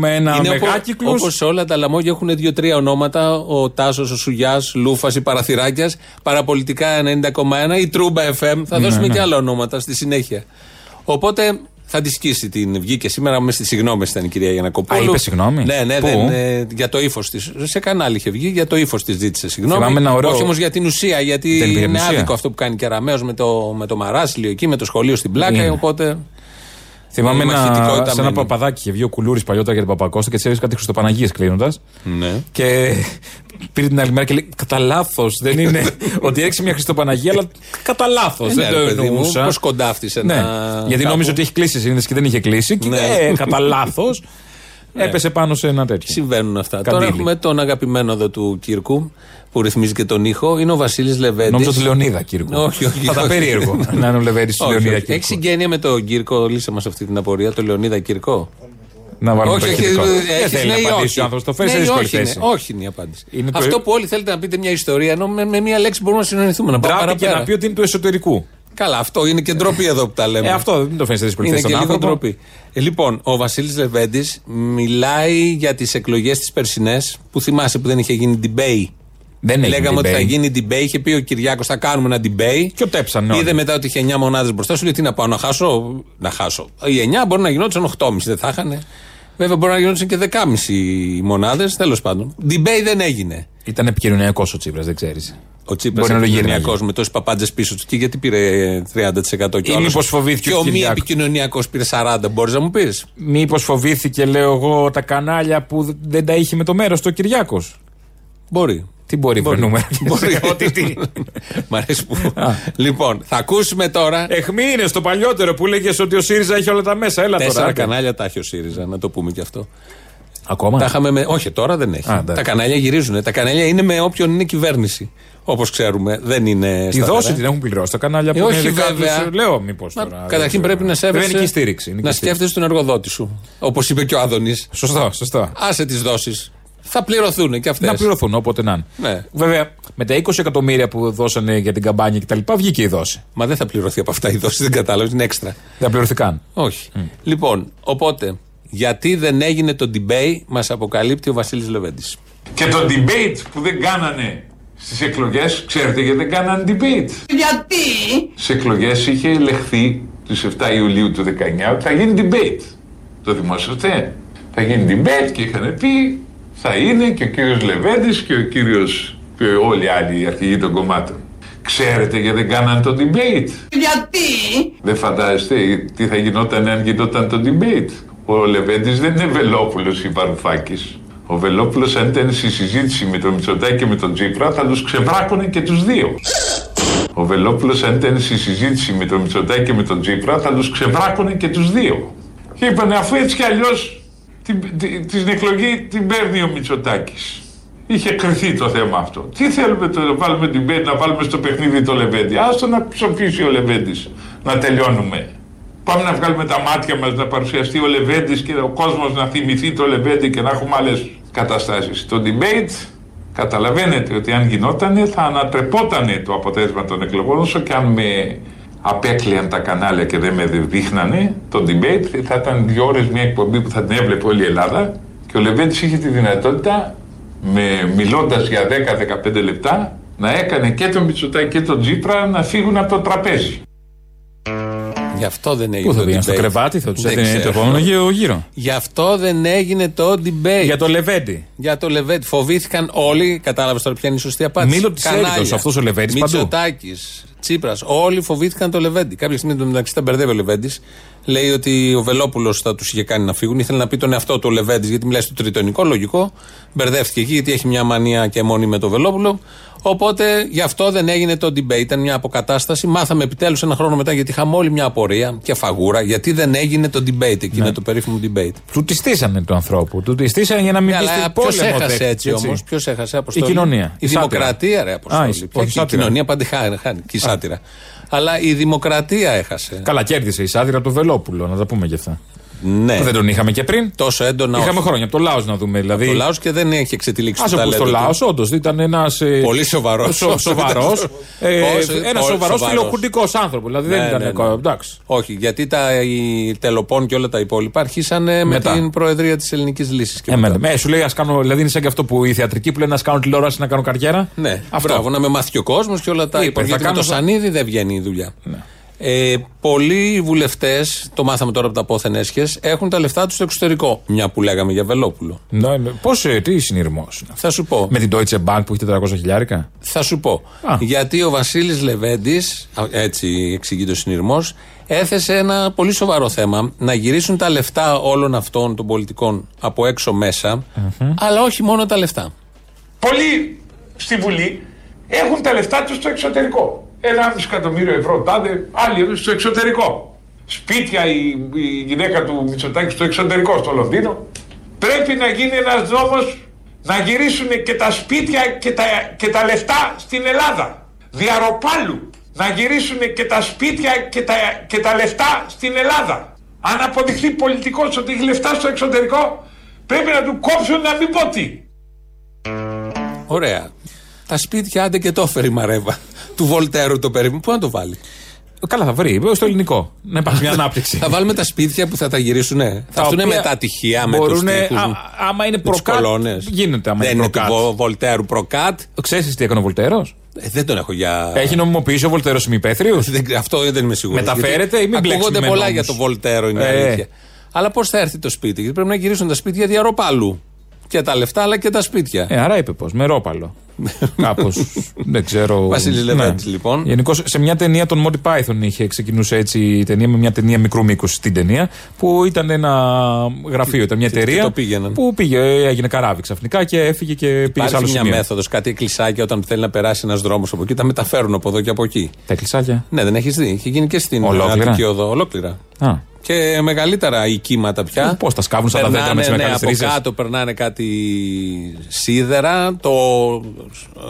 μεγάκυκλους. Όπως όλα τα λαμόγια έχουν δύο-τρία ονόματα. Ο Τάσος, ο Σουγιάς, Λούφας ή Παραθυράκιας. Παραπολιτικά 90,1 ή Τρούμπα FM. Θα δώσουμε ναι. και άλλα ονόματα στη συνέχεια. Οπότε θα τη σκίσει την βγήκε σήμερα μες στι συγγνώμε ήταν η κυρία Γιανακοπούλου. Α, είπε συγγνώμη; Ναι, ναι, Πού; δεν, ε, για το ύφος της. Σε κανάλι είχε βγει, για το ύφος της ζήτησε συγγνώμη. Θυμάμαι ένα ωραίο- Όχι όμως για την ουσία, γιατί Δεν πήγε την είναι ουσία. άδικο αυτό που κάνει και Αραμαίο με το, με το μαράσιλιο εκεί, με το σχολείο στην πλάκα. Είναι. Οπότε. Θυμάμαι η μαχητικότητα ένα, σε ένα μένει. παπαδάκι είχε βγει ο Κουλούρης παλιότερα για την Παπακώστα και τη έριξε κάτι Χριστοπαναγίε κλείνοντας. Ναι. Και πήρε την άλλη μέρα και λέει: Κατά λάθος. Δεν είναι *laughs* ότι έριξε μια Χριστοπαναγία, αλλά κατά λάθος. Ε, δεν ναι, το ρε παιδί μου, εννοούσα. πώς κοντάφτησε Ναι. ένα Γιατί κάπου. νόμιζε ότι έχει κλείσει η σύνδεση και δεν είχε κλείσει. Και Ναι. ε, κατά λάθος έπεσε πάνω σε ένα τέτοιο. Συμβαίνουν αυτά. Καντήλι. Τώρα έχουμε τον αγαπημένο εδώ του Κύρκου, που που ρυθμίζει και τον ήχο είναι ο Βασίλης Λεβέντης. Νόμιζα του Λεωνίδα Κύρκο. Όχι, όχι. Θα τα όχι. περίεργο *laughs* να είναι ο Λεβέντης του Όχι, Λεωνίδα όχι. Έχει Κύρκο. συγγένεια με τον Κύρκο, λύσε μας αυτή την απορία, τον Λεωνίδα Κύρκο. Να βάλουμε όχι, το όχι, ηχητικό. ε, Δεν έχεις θέλει ναι ή να απαντήσει όχι. ο άνθρωπος. Το φέρει σε Ναι ή δύσκολη όχι είναι. θέση. Όχι είναι η απάντηση. Είναι το- Αυτό που όλοι θέλετε να πείτε μια ιστορία, ενώ με, με μια λέξη μπορούμε να συνεννοηθούμε. Να πάμε Ντράπη και παραπέρα. να πει ότι είναι του εσωτερικού. Καλά, αυτό είναι και ντροπή εδώ που τα λέμε. Ε, αυτό δεν το φέρει σε δύσκολη Είναι θέση και στον λίγο άνθρωπο. ντροπή. Ε, λοιπόν, ο Βασίλης Λεβέντης μιλάει για τις εκλογές τι περσινές που θυμάσαι που δεν είχε γίνει debate. Δεν έγινε Λέγαμε ότι θα debate. γίνει debate. Είχε πει ο Κυριάκος θα κάνουμε ένα debate. Και ο τέψαν όλοι. Είδε μετά ότι είχε 9 μονάδες μπροστά σου. Λέει τι να πάω να χάσω. Να χάσω. Οι 9 μπορεί να γινόντουσαν 8,5 δεν θα είχαν. Βέβαια μπορεί να γινόντουσαν και 10,5 μονάδες. Τέλος πάντων. Debate δεν έγινε. Ήταν επικοινωνιακός ο Τσίπρας, δεν ξέρεις. Ο Τσίπρας Μπορεί να είναι το επικοινωνιακός γύρναγε. με τόσες παπάντζες πίσω του. Και γιατί πήρε 30% και Ή ο άλλος- μήπως φοβήθηκε Και ο ο μη Κυριάκος. επικοινωνιακός πήρε 40. Μπορείς να μου πεις; Μήπως φοβήθηκε, λέω εγώ, τα κανάλια που δεν τα είχε με το μέρος του ο Κυριάκος; Μπορεί. Τι μπορεί, Μπορεί. βρε νούμερα. Μπορεί. *laughs* Ότι τι. Μ' αρέσει που. λοιπόν, θα ακούσουμε τώρα. Εχμή είναι στο παλιότερο που έλεγε ότι ο ΣΥΡΙΖΑ έχει όλα τα μέσα. Έλα Τέσσερα τώρα. άντε. κανάλια τα έχει ο ΣΥΡΙΖΑ, να το πούμε και αυτό. Ακόμα; Τα είχαμε με... Όχι, τώρα δεν έχει. Α, εντάξει. τα κανάλια γυρίζουν. Τα κανάλια είναι με όποιον είναι κυβέρνηση. Όπως ξέρουμε. Δεν είναι. Τη σταθερά. δόση την έχουν πληρώσει τα κανάλια Ε, που όχι, είναι δικά βέβαια. τους. Λέω μήπως Μα, τώρα. Καταρχήν δεν πρέπει να ξέρω. σέβεσαι. Δεν είναι και στήριξη. είναι να και στήριξη. σκέφτεσαι τον εργοδότη σου. Όπως είπε και ο Άδωνης. Σωστό, σωστό. Άσε τις δόσεις. Θα πληρωθούν και αυτές. Να πληρωθούν όποτε να είναι. Ναι. Βέβαια, με τα 20 εκατομμύρια που δώσανε για την καμπάνια κτλ. βγήκε η δόση. Μα δεν θα πληρωθεί από αυτά η δόση, δεν κατάλαβες, είναι έξτρα. Δεν πληρωθήκαν. Όχι. Λοιπόν, οπότε, γιατί δεν έγινε το debate, μας αποκαλύπτει ο Βασίλης Λεβέντης. Και το debate που δεν κάνανε στις εκλογές, ξέρετε γιατί δεν κάνανε debate; Γιατί; Στις εκλογές είχε ελεγχθεί τις 7 Ιουλίου του 19 ότι θα γίνει debate. Το δημόσιοτε. Θα γίνει debate και είχαν πει θα είναι και ο κύριος Λεβέντης και ο κύριος και όλοι οι άλλοι αρχηγοί των κομμάτων. Ξέρετε γιατί δεν κάνανε το debate; Γιατί; Δεν φαντάζεστε τι θα γινόταν αν γινόταν το debate; Ο Λεβέντης δεν είναι Βελόπουλος ή Βαρουφάκης. Ο Βελόπουλος αν ήταν στη συζήτηση με τον Μητσοτάκη και με τον Τζίπρα θα τους ξεβράκωνε και τους δύο. Ο Βελόπουλος αν ήταν στη συζήτηση με τον Μητσοτάκη και με τον Τζίπρα θα τους ξεβράκωνε και τους δύο. Και είπανε αφού έτσι κι αλλιώς την, την, την εκλογή την παίρνει ο Μητσοτάκης. Είχε κρυθεί το θέμα αυτό. Τι θέλουμε τώρα να βάλουμε την πέντε, να βάλουμε στο παιχνίδι το Λεβέντι. Άστο να ψοφήσει ο Λεβέντης, να τελειώνουμε. Πάμε να βγάλουμε τα μάτια μας να παρουσιαστεί ο Λεβέντης και ο κόσμος να θυμηθεί το Λεβέντι και να έχουμε άλλες καταστάσεις. Το debate καταλαβαίνετε ότι αν γινότανε θα ανατρεπότανε το αποτέλεσμα των εκλογών όσο και αν με απέκλειαν τα κανάλια και δεν με δείχνανε το debate θα ήταν δύο ώρες μια εκπομπή που θα την έβλεπε όλη η Ελλάδα και ο Λεβέντης είχε τη δυνατότητα με, μιλώντας για 10-15 λεπτά να έκανε και τον Μητσοτάκη και τον Τζίπρα να φύγουν από το τραπέζι. Γι' αυτό δεν έγινε Πού θα το πήγαν στο debate. κρεβάτι, θα τους Δεν έδινε το ξέρω. επόμενο γύρο. γύρο. Γι' αυτό δεν έγινε το debate. Για το Λεβέντι. Για το Λεβέντι. Φοβήθηκαν όλοι. Κατάλαβες τώρα ποια είναι η σωστή απάντηση. Μήλο της Έριδος, αυτός ο Λεβέντης παντού. Μητσοτάκης, Τσίπρας. Όλοι φοβήθηκαν το Λεβέντι. Κάποια στιγμή μεταξύ τα μπερδεύει ο Λεβέντι. Λέει ότι ο Βελόπουλος θα τους είχε κάνει να φύγουν. Ήθελε να πει τον εαυτό του ο Λεβέντι, γιατί μιλάει στο τριτονικό. Λογικό. Μπερδεύτηκε εκεί, γιατί έχει μια μανία και μόνη με το Βελόπουλο. Οπότε γι' αυτό δεν έγινε το debate. Ήταν μια αποκατάσταση. Μάθαμε επιτέλους ένα χρόνο μετά, γιατί είχαμε όλη μια απορία και φαγούρα, γιατί δεν έγινε το debate, εκείνο Ναι. το περίφημο debate. Του τη στήσανε του ανθρώπου. Του τη στήσανε για να μην Ναι, πει στην αλλά ποιος πόλεμο. έχασε δέχτηκε, έτσι όμως, ποιος έχασε αποστολή; Η κοινωνία. Η, Η σάτυρα. δημοκρατία, ρε Α, αποστολή. η- Ποια όχι, και η σάτυρα. κοινωνία πάντα χάνει, χάνει και η σάτυρα. Αλλά η δημοκρατία έχασε. Καλά, κέρδισε η Σάδυρα από το Βελόπουλο, να τα πούμε και αυτά. Ναι. Που δεν τον είχαμε και πριν. Τόσο έντονα. Είχαμε όχι. χρόνια από το Λάος να δούμε. Δηλαδή, Το λαό και δεν έχει εξετυλίξει Α το το ταλέντο στο του. Λάος, όντως ήταν ένας. Πολύ σοβαρός. *laughs* Σοβαρός. Όσο- Ένας πολύ σοβαρός σοβαρός. φιλοκουντικό άνθρωπο. Δηλαδή δεν Ναι, ήταν. ναι, ναι. Εντάξει. Όχι, γιατί τα, οι τελοπών και όλα τα υπόλοιπα αρχίσανε Μετά. με την προεδρία της Ελληνικής Λύσης. Ε, με, με, σου λέει, ας κάνω. Δηλαδή είναι σαν και αυτό που οι θεατρικοί που λένε να κάνω τηλεόραση να κάνω καριέρα. Ναι, αυτό. Μπράβο, να με μάθει και ο κόσμος και όλα τα Είπε, υπόλοιπα. θα Γιατί με κάνω το θα- Σανίδη δεν βγαίνει η δουλειά. Ναι. Ε, πολλοί βουλευτές, το μάθαμε τώρα από τα πόθεν έσχες, έχουν τα λεφτά τους στο εξωτερικό. Μια που λέγαμε για Βελόπουλο. Ναι, Πώς, τι συνειρμός. Θα σου πω. Με την Deutsche Bank που έχει 400 χιλιάρικα. Θα σου πω. Α. Γιατί ο Βασίλης Λεβέντης, έτσι εξηγεί το συνειρμός, έθεσε ένα πολύ σοβαρό θέμα. Να γυρίσουν τα λεφτά όλων αυτών των πολιτικών από έξω μέσα, αλλά όχι μόνο τα λεφτά. Πολλοί στη Βουλή έχουν τα λεφτά τους στο εξωτερικό. Ένα εκατομμύριο ευρώ τάδε, άλλοι στο εξωτερικό. Σπίτια η, η γυναίκα του Μητσοτάκη στο εξωτερικό, στο Λονδίνο. Πρέπει να γίνει ένας νόμος να γυρίσουν και τα σπίτια και τα, και τα λεφτά στην Ελλάδα. Διαροπάλου να γυρίσουν και τα σπίτια και τα, και τα λεφτά στην Ελλάδα. Αν αποδειχθεί πολιτικός ότι έχει λεφτά στο εξωτερικό, πρέπει να του κόψουν να μην πω τι. Ωραία. Τα σπίτια άντε και το έφερε η Μαρέβα. Του Βολτέρου το περίπου. Πού να το βάλει; Καλά, θα βρει. Στο ελληνικό. Να υπάρχει μια ανάπτυξη. θα βάλουμε τα σπίτια που θα τα γυρίσουν. Θα Τα έρθουν οποία μετά τυχεία με τους μπορούνε, τοίχους, α- άμα είναι με τους προκάτ, κολόνες. γίνεται άμα Δεν είναι είναι του προκάτ. Βο- Βολτέρου προκάτ. Ξέρεις τι έκανε ο Βολτέρος; Ε, δεν τον έχω για. Έχει νομιμοποιήσει ο Βολτέρος ημιπέθριου. *laughs* Δεν- Αυτό δεν είμαι σίγουρος. Μεταφέρεται ή μην μπλέξουμε Ακούγονται με πολλά νόμους; για το Βολτέρο, είναι η Ε. αλήθεια. Αλλά πώς θα έρθει το σπίτι, γιατί πρέπει να γυρίσουν τα σπίτια διαρροπάλου. Και τα λεφτά, αλλά και τα σπίτια. Ε, άρα είπε πώ, με ρόπαλο. *laughs* Κάπως. δεν ξέρω. Βασίλης Λεβέντης, λοιπόν. Γενικώ σε μια ταινία των Monty Python είχε ξεκινούσε έτσι η ταινία με μια ταινία μικρού μήκους στην ταινία που ήταν ένα γραφείο, ήταν μια Και- και εταιρεία. το πήγαιναν. Που πήγε, έγινε καράβι ξαφνικά και έφυγε και πήγε σε Υπάρχει άλλο μια σημείο. μέθοδος, κάτι κλεισάκια όταν θέλει να περάσει ένας δρόμος από εκεί, τα μεταφέρουν από εδώ και από εκεί. Τα κλεισάκια. Ναι, δεν έχεις δει. Έχει γίνει και στην Ολόκληρα; Αττική Οδό. Ολόκληρα. Α. Και μεγαλύτερα οι κύματα πια. Πώς τα σκάβουν σαν τα δέντρα με τι Περνάνε, ναι, μεγάλε από ρίζες; κάτω περνάνε κάτι σίδερα, το,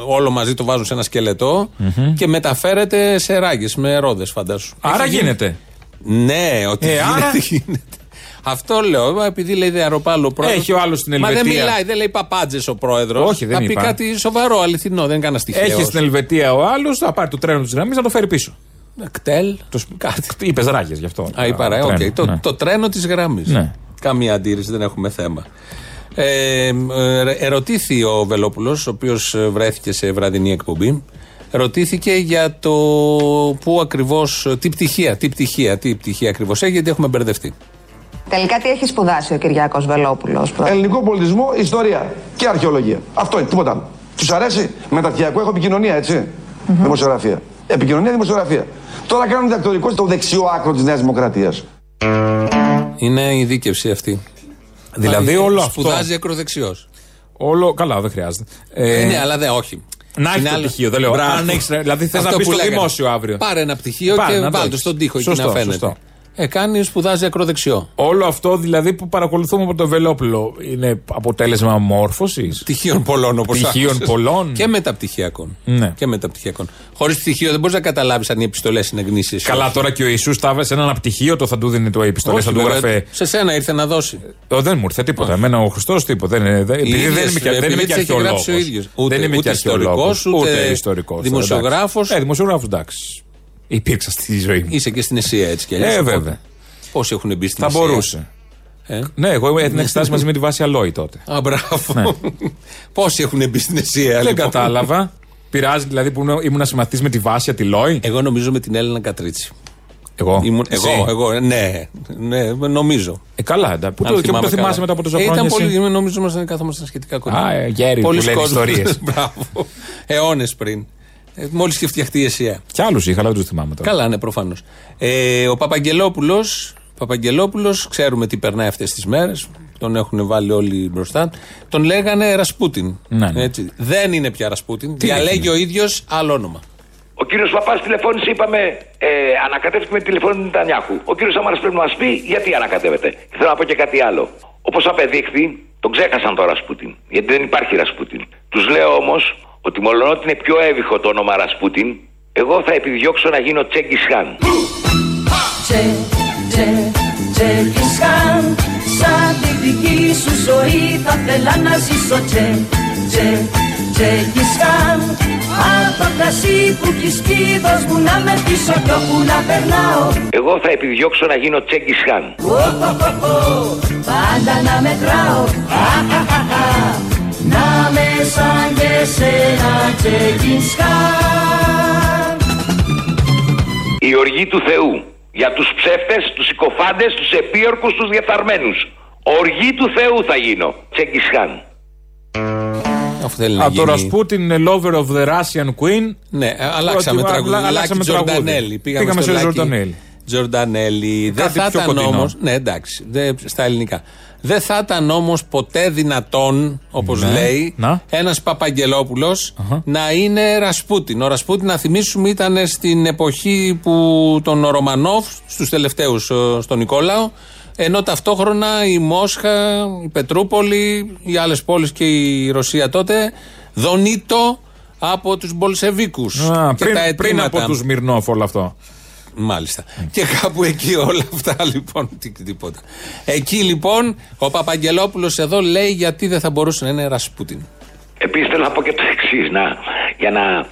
όλο μαζί το βάζουν σε ένα σκελετό και μεταφέρεται σε ράγες με ρόδες φαντάσου. Άρα Έχει γίνει- γίνεται; Ναι, ότι Ε, γίνεται, άρα- *laughs* γίνεται. Αυτό λέω, επειδή λέει διαρροπάλο ο πρόεδρος. Έχει ο άλλος στην Μα δεν Ελβετία. μιλάει, δεν λέει παπάντζες ο πρόεδρος. Όχι, δεν Θα πει είπα. κάτι σοβαρό, αληθινό, δεν είναι κανένα στοιχείο. Έχει στην Ελβετία ο άλλος, θα πάρει το τρένο της γραμμής να το φέρει πίσω. ΚΤΕΛ. Το κάτι. Είπες ράγες γι' αυτό. Α, είπα, ρε, Τρένο, οκ. Το, ναι. το τρένο της γραμμής. Ναι. Καμία αντίρρηση, δεν έχουμε θέμα. Ε, ε, ερωτήθη ο Βελόπουλος, ο οποίος βρέθηκε σε βραδινή εκπομπή, ρωτήθηκε για το πού ακριβώς, τι πτυχία, τι πτυχία, τι πτυχία ακριβώς έχει, γιατί έχουμε μπερδευτεί. Τελικά τι έχει σπουδάσει ο Κυριάκος Βελόπουλος. Ελληνικό πολιτισμό, ιστορία και αρχαιολογία. Αυτό είναι, τίποτα άλλο. Τους αρέσει; Μεταπτυχιακό έχω επικοινωνία, έτσι. Δημοσιογραφία. Επικοινωνία, δημοσιογραφία. Τώρα κάνουν διδακτορικό στο δεξιό άκρο της Νέας Δημοκρατίας. Είναι η δίκευση αυτή. Δηλαδή όλο αυτό. Σπουδάζει ακροδεξιός. Όλο. Καλά, δεν χρειάζεται. Ε, Ε, ναι, αλλά δεν, όχι. Να έχει Είναι το άλλο- πτυχίο, δεν λέω. Μπράβο. Αν έχεις, δηλαδή θες Αυτό να μπεις που στο λέγανε. δημόσιο αύριο. Πάρε ένα πτυχίο Πάρε, και να το βάλτε έχεις. στον τοίχο εκεί Σωστό, να φαίνεται. σωστό. Ε, κάνει, σπουδάζει ακροδεξιό. Όλο αυτό δηλαδή που παρακολουθούμε από το Βελόπουλο είναι αποτέλεσμα μόρφωσης; Πτυχίων πολλών όπως Πτυχίων πολλών. Και μεταπτυχιακών. Ναι. Και μεταπτυχιακών. Χωρίς πτυχίο δεν μπορείς να καταλάβεις αν οι επιστολές είναι γνήσιες. Καλά, τώρα και ο Ιησούς τα έβασε έναν απτυχίο, το θα του δίνει το επιστολές, θα του γράφε. Σε σένα ήρθε να δώσει. Ο, δεν μου ήρθε τίποτα. Εμένα ο Χριστός τίποτα. Δεν, είναι- δεν, επειδή ίδιες, δεν είμαι και, δεν επειδή είμαι και τις έχει αρχαιολόγος. γράψει ο ίδιος. Ούτε- δεν είμαι ούτε και αρχαιολόγος, ιστορικός, ούτε ιστορικός. δημοσιογράφος. Ε, δημοσιογράφος, εντάξει. Υπήρξα στη ζωή μου. Είσαι και στην Εσία έτσι κι αλλιώς. Ε, βέβαια. Πόσοι έχουν μπει στην Θα Εσία; μπορούσε. Ε; Ναι, εγώ έδινα εξετάσει μαζί με τη βάση Αλόη τότε. Α, μπράβο. *laughs* Πόσοι έχουν μπει στην Εσία, Ναι. Δεν λοιπόν; κατάλαβα. Πειράζει δηλαδή που ήμουν- ήμουν συμμαθητή με τη βάση τη Λόη. Εγώ νομίζω με την Έλληνα Κατρίτσι. Εγώ. Ήμουν, Εσύ; εγώ, εγώ, ε, ναι, ναι, νομίζω. Ε, καλά, εντάξει. Πού Αν το, και πού το θυμάμαι θυμάσαι καλά. μετά από τόσα Ε, χρόνια. Ήταν εσύ; πολύ, νομίζω ήμασταν κάθομασταν σχετικά κοντά. Α, ε, γέροι που Πολλοί λένε κόσμος. ιστορίες. *laughs* Μπράβο. Αιώνες πριν. Ε, Μόλις και φτιαχτεί η Εσία. Κι άλλους είχα, αλλά δεν τους θυμάμαι τώρα. Καλά, ναι, προφανώς. Ε, ο Παπαγγελόπουλος, Παπαγγελόπουλος, ξέρουμε τι περνάει αυτές τις μέρες. Τον έχουν βάλει όλοι μπροστά. Τον λέγανε Ρασπούτιν. Ναι, ναι. Έτσι. Δεν είναι πια Ρασπούτιν. Τι Διαλέγει έγινε; ο ίδιος άλλο όνομα. Ο κύριος Παπάς τηλεφώνησε, είπαμε, ε, ανακατεύτηκε με τηλεφώνη του Νετανιάχου. Ο κύριος Σαμάρα πρέπει να μας πει γιατί ανακατεύεται. Και θέλω να πω και κάτι άλλο. Όπως απεδείχθη, τον ξέχασαν το Ρασπούτιν. Γιατί δεν υπάρχει Ρασπούτιν. Τους λέω όμως ότι μολονότι είναι πιο εύηχο το όνομα Ρασπούτιν, εγώ θα επιδιώξω να γίνω Τσέγκης Χάν. Τσε, τσε, Τζέκις Χάν Σαν τη δική σου ζωή θα θέλα να ζήσω Τσε, τσε, Τζέκις Χάν Απ' το κρασί που έχεις πει δώσ' μου να με πίσω κι όπου να περνάω Εγώ θα επιδιώξω να γίνω Τσέγκης Χάν. Ω, ω, ω, ω, Πάντα να μετράω Αχ, αχ, αχ, αχ. Να με σαν και σένα Τζέκις Χάν Η οργή του Θεού. Για τους ψεύτες, τους συκοφάντες, τους επίορκους, τους διεφθαρμένους. Οργή του Θεού θα γίνω. Τσέγκη Χάν. Αυτό θέλει να Από το γίνει. Ρασπούτιν είναι lover of the Russian Queen. Ναι, ε, αλλάξαμε Ότι- τραγούδι. αλλα- αλλάξαμε Λάκη τραγούδι. Τζορντανέλη. Πήγαμε στο σε Λάκη Τζορντανέλη. Τζορντανέλη. Δεν Κάτι θα πιο ήταν κοντινό. όμως. Ναι, εντάξει. δεν- στα ελληνικά. Δεν θα ήταν όμως ποτέ δυνατόν, όπως Ναι. λέει, Να. ένας Παπαγγελόπουλος να είναι Ρασπούτιν. Ο Ρασπούτιν, να θυμίσουμε, ήταν στην εποχή που τον Ρωμανόφ, στους τελευταίους στον Νικόλαο, Ενώ ταυτόχρονα η Μόσχα, η Πετρούπολη, οι άλλες πόλεις και η Ρωσία τότε δονείτο από τους Μπολσεβίκους. Α, πριν, πριν από τους Μυρνόφ όλο αυτό. Μάλιστα. Και κάπου εκεί όλα αυτά λοιπόν. τι- Τίποτα. Εκεί λοιπόν ο Παπαγγελόπουλος εδώ λέει γιατί δεν θα μπορούσε να είναι Ρασπούτιν. Επίσης θέλω να πω και το εξής, να, για να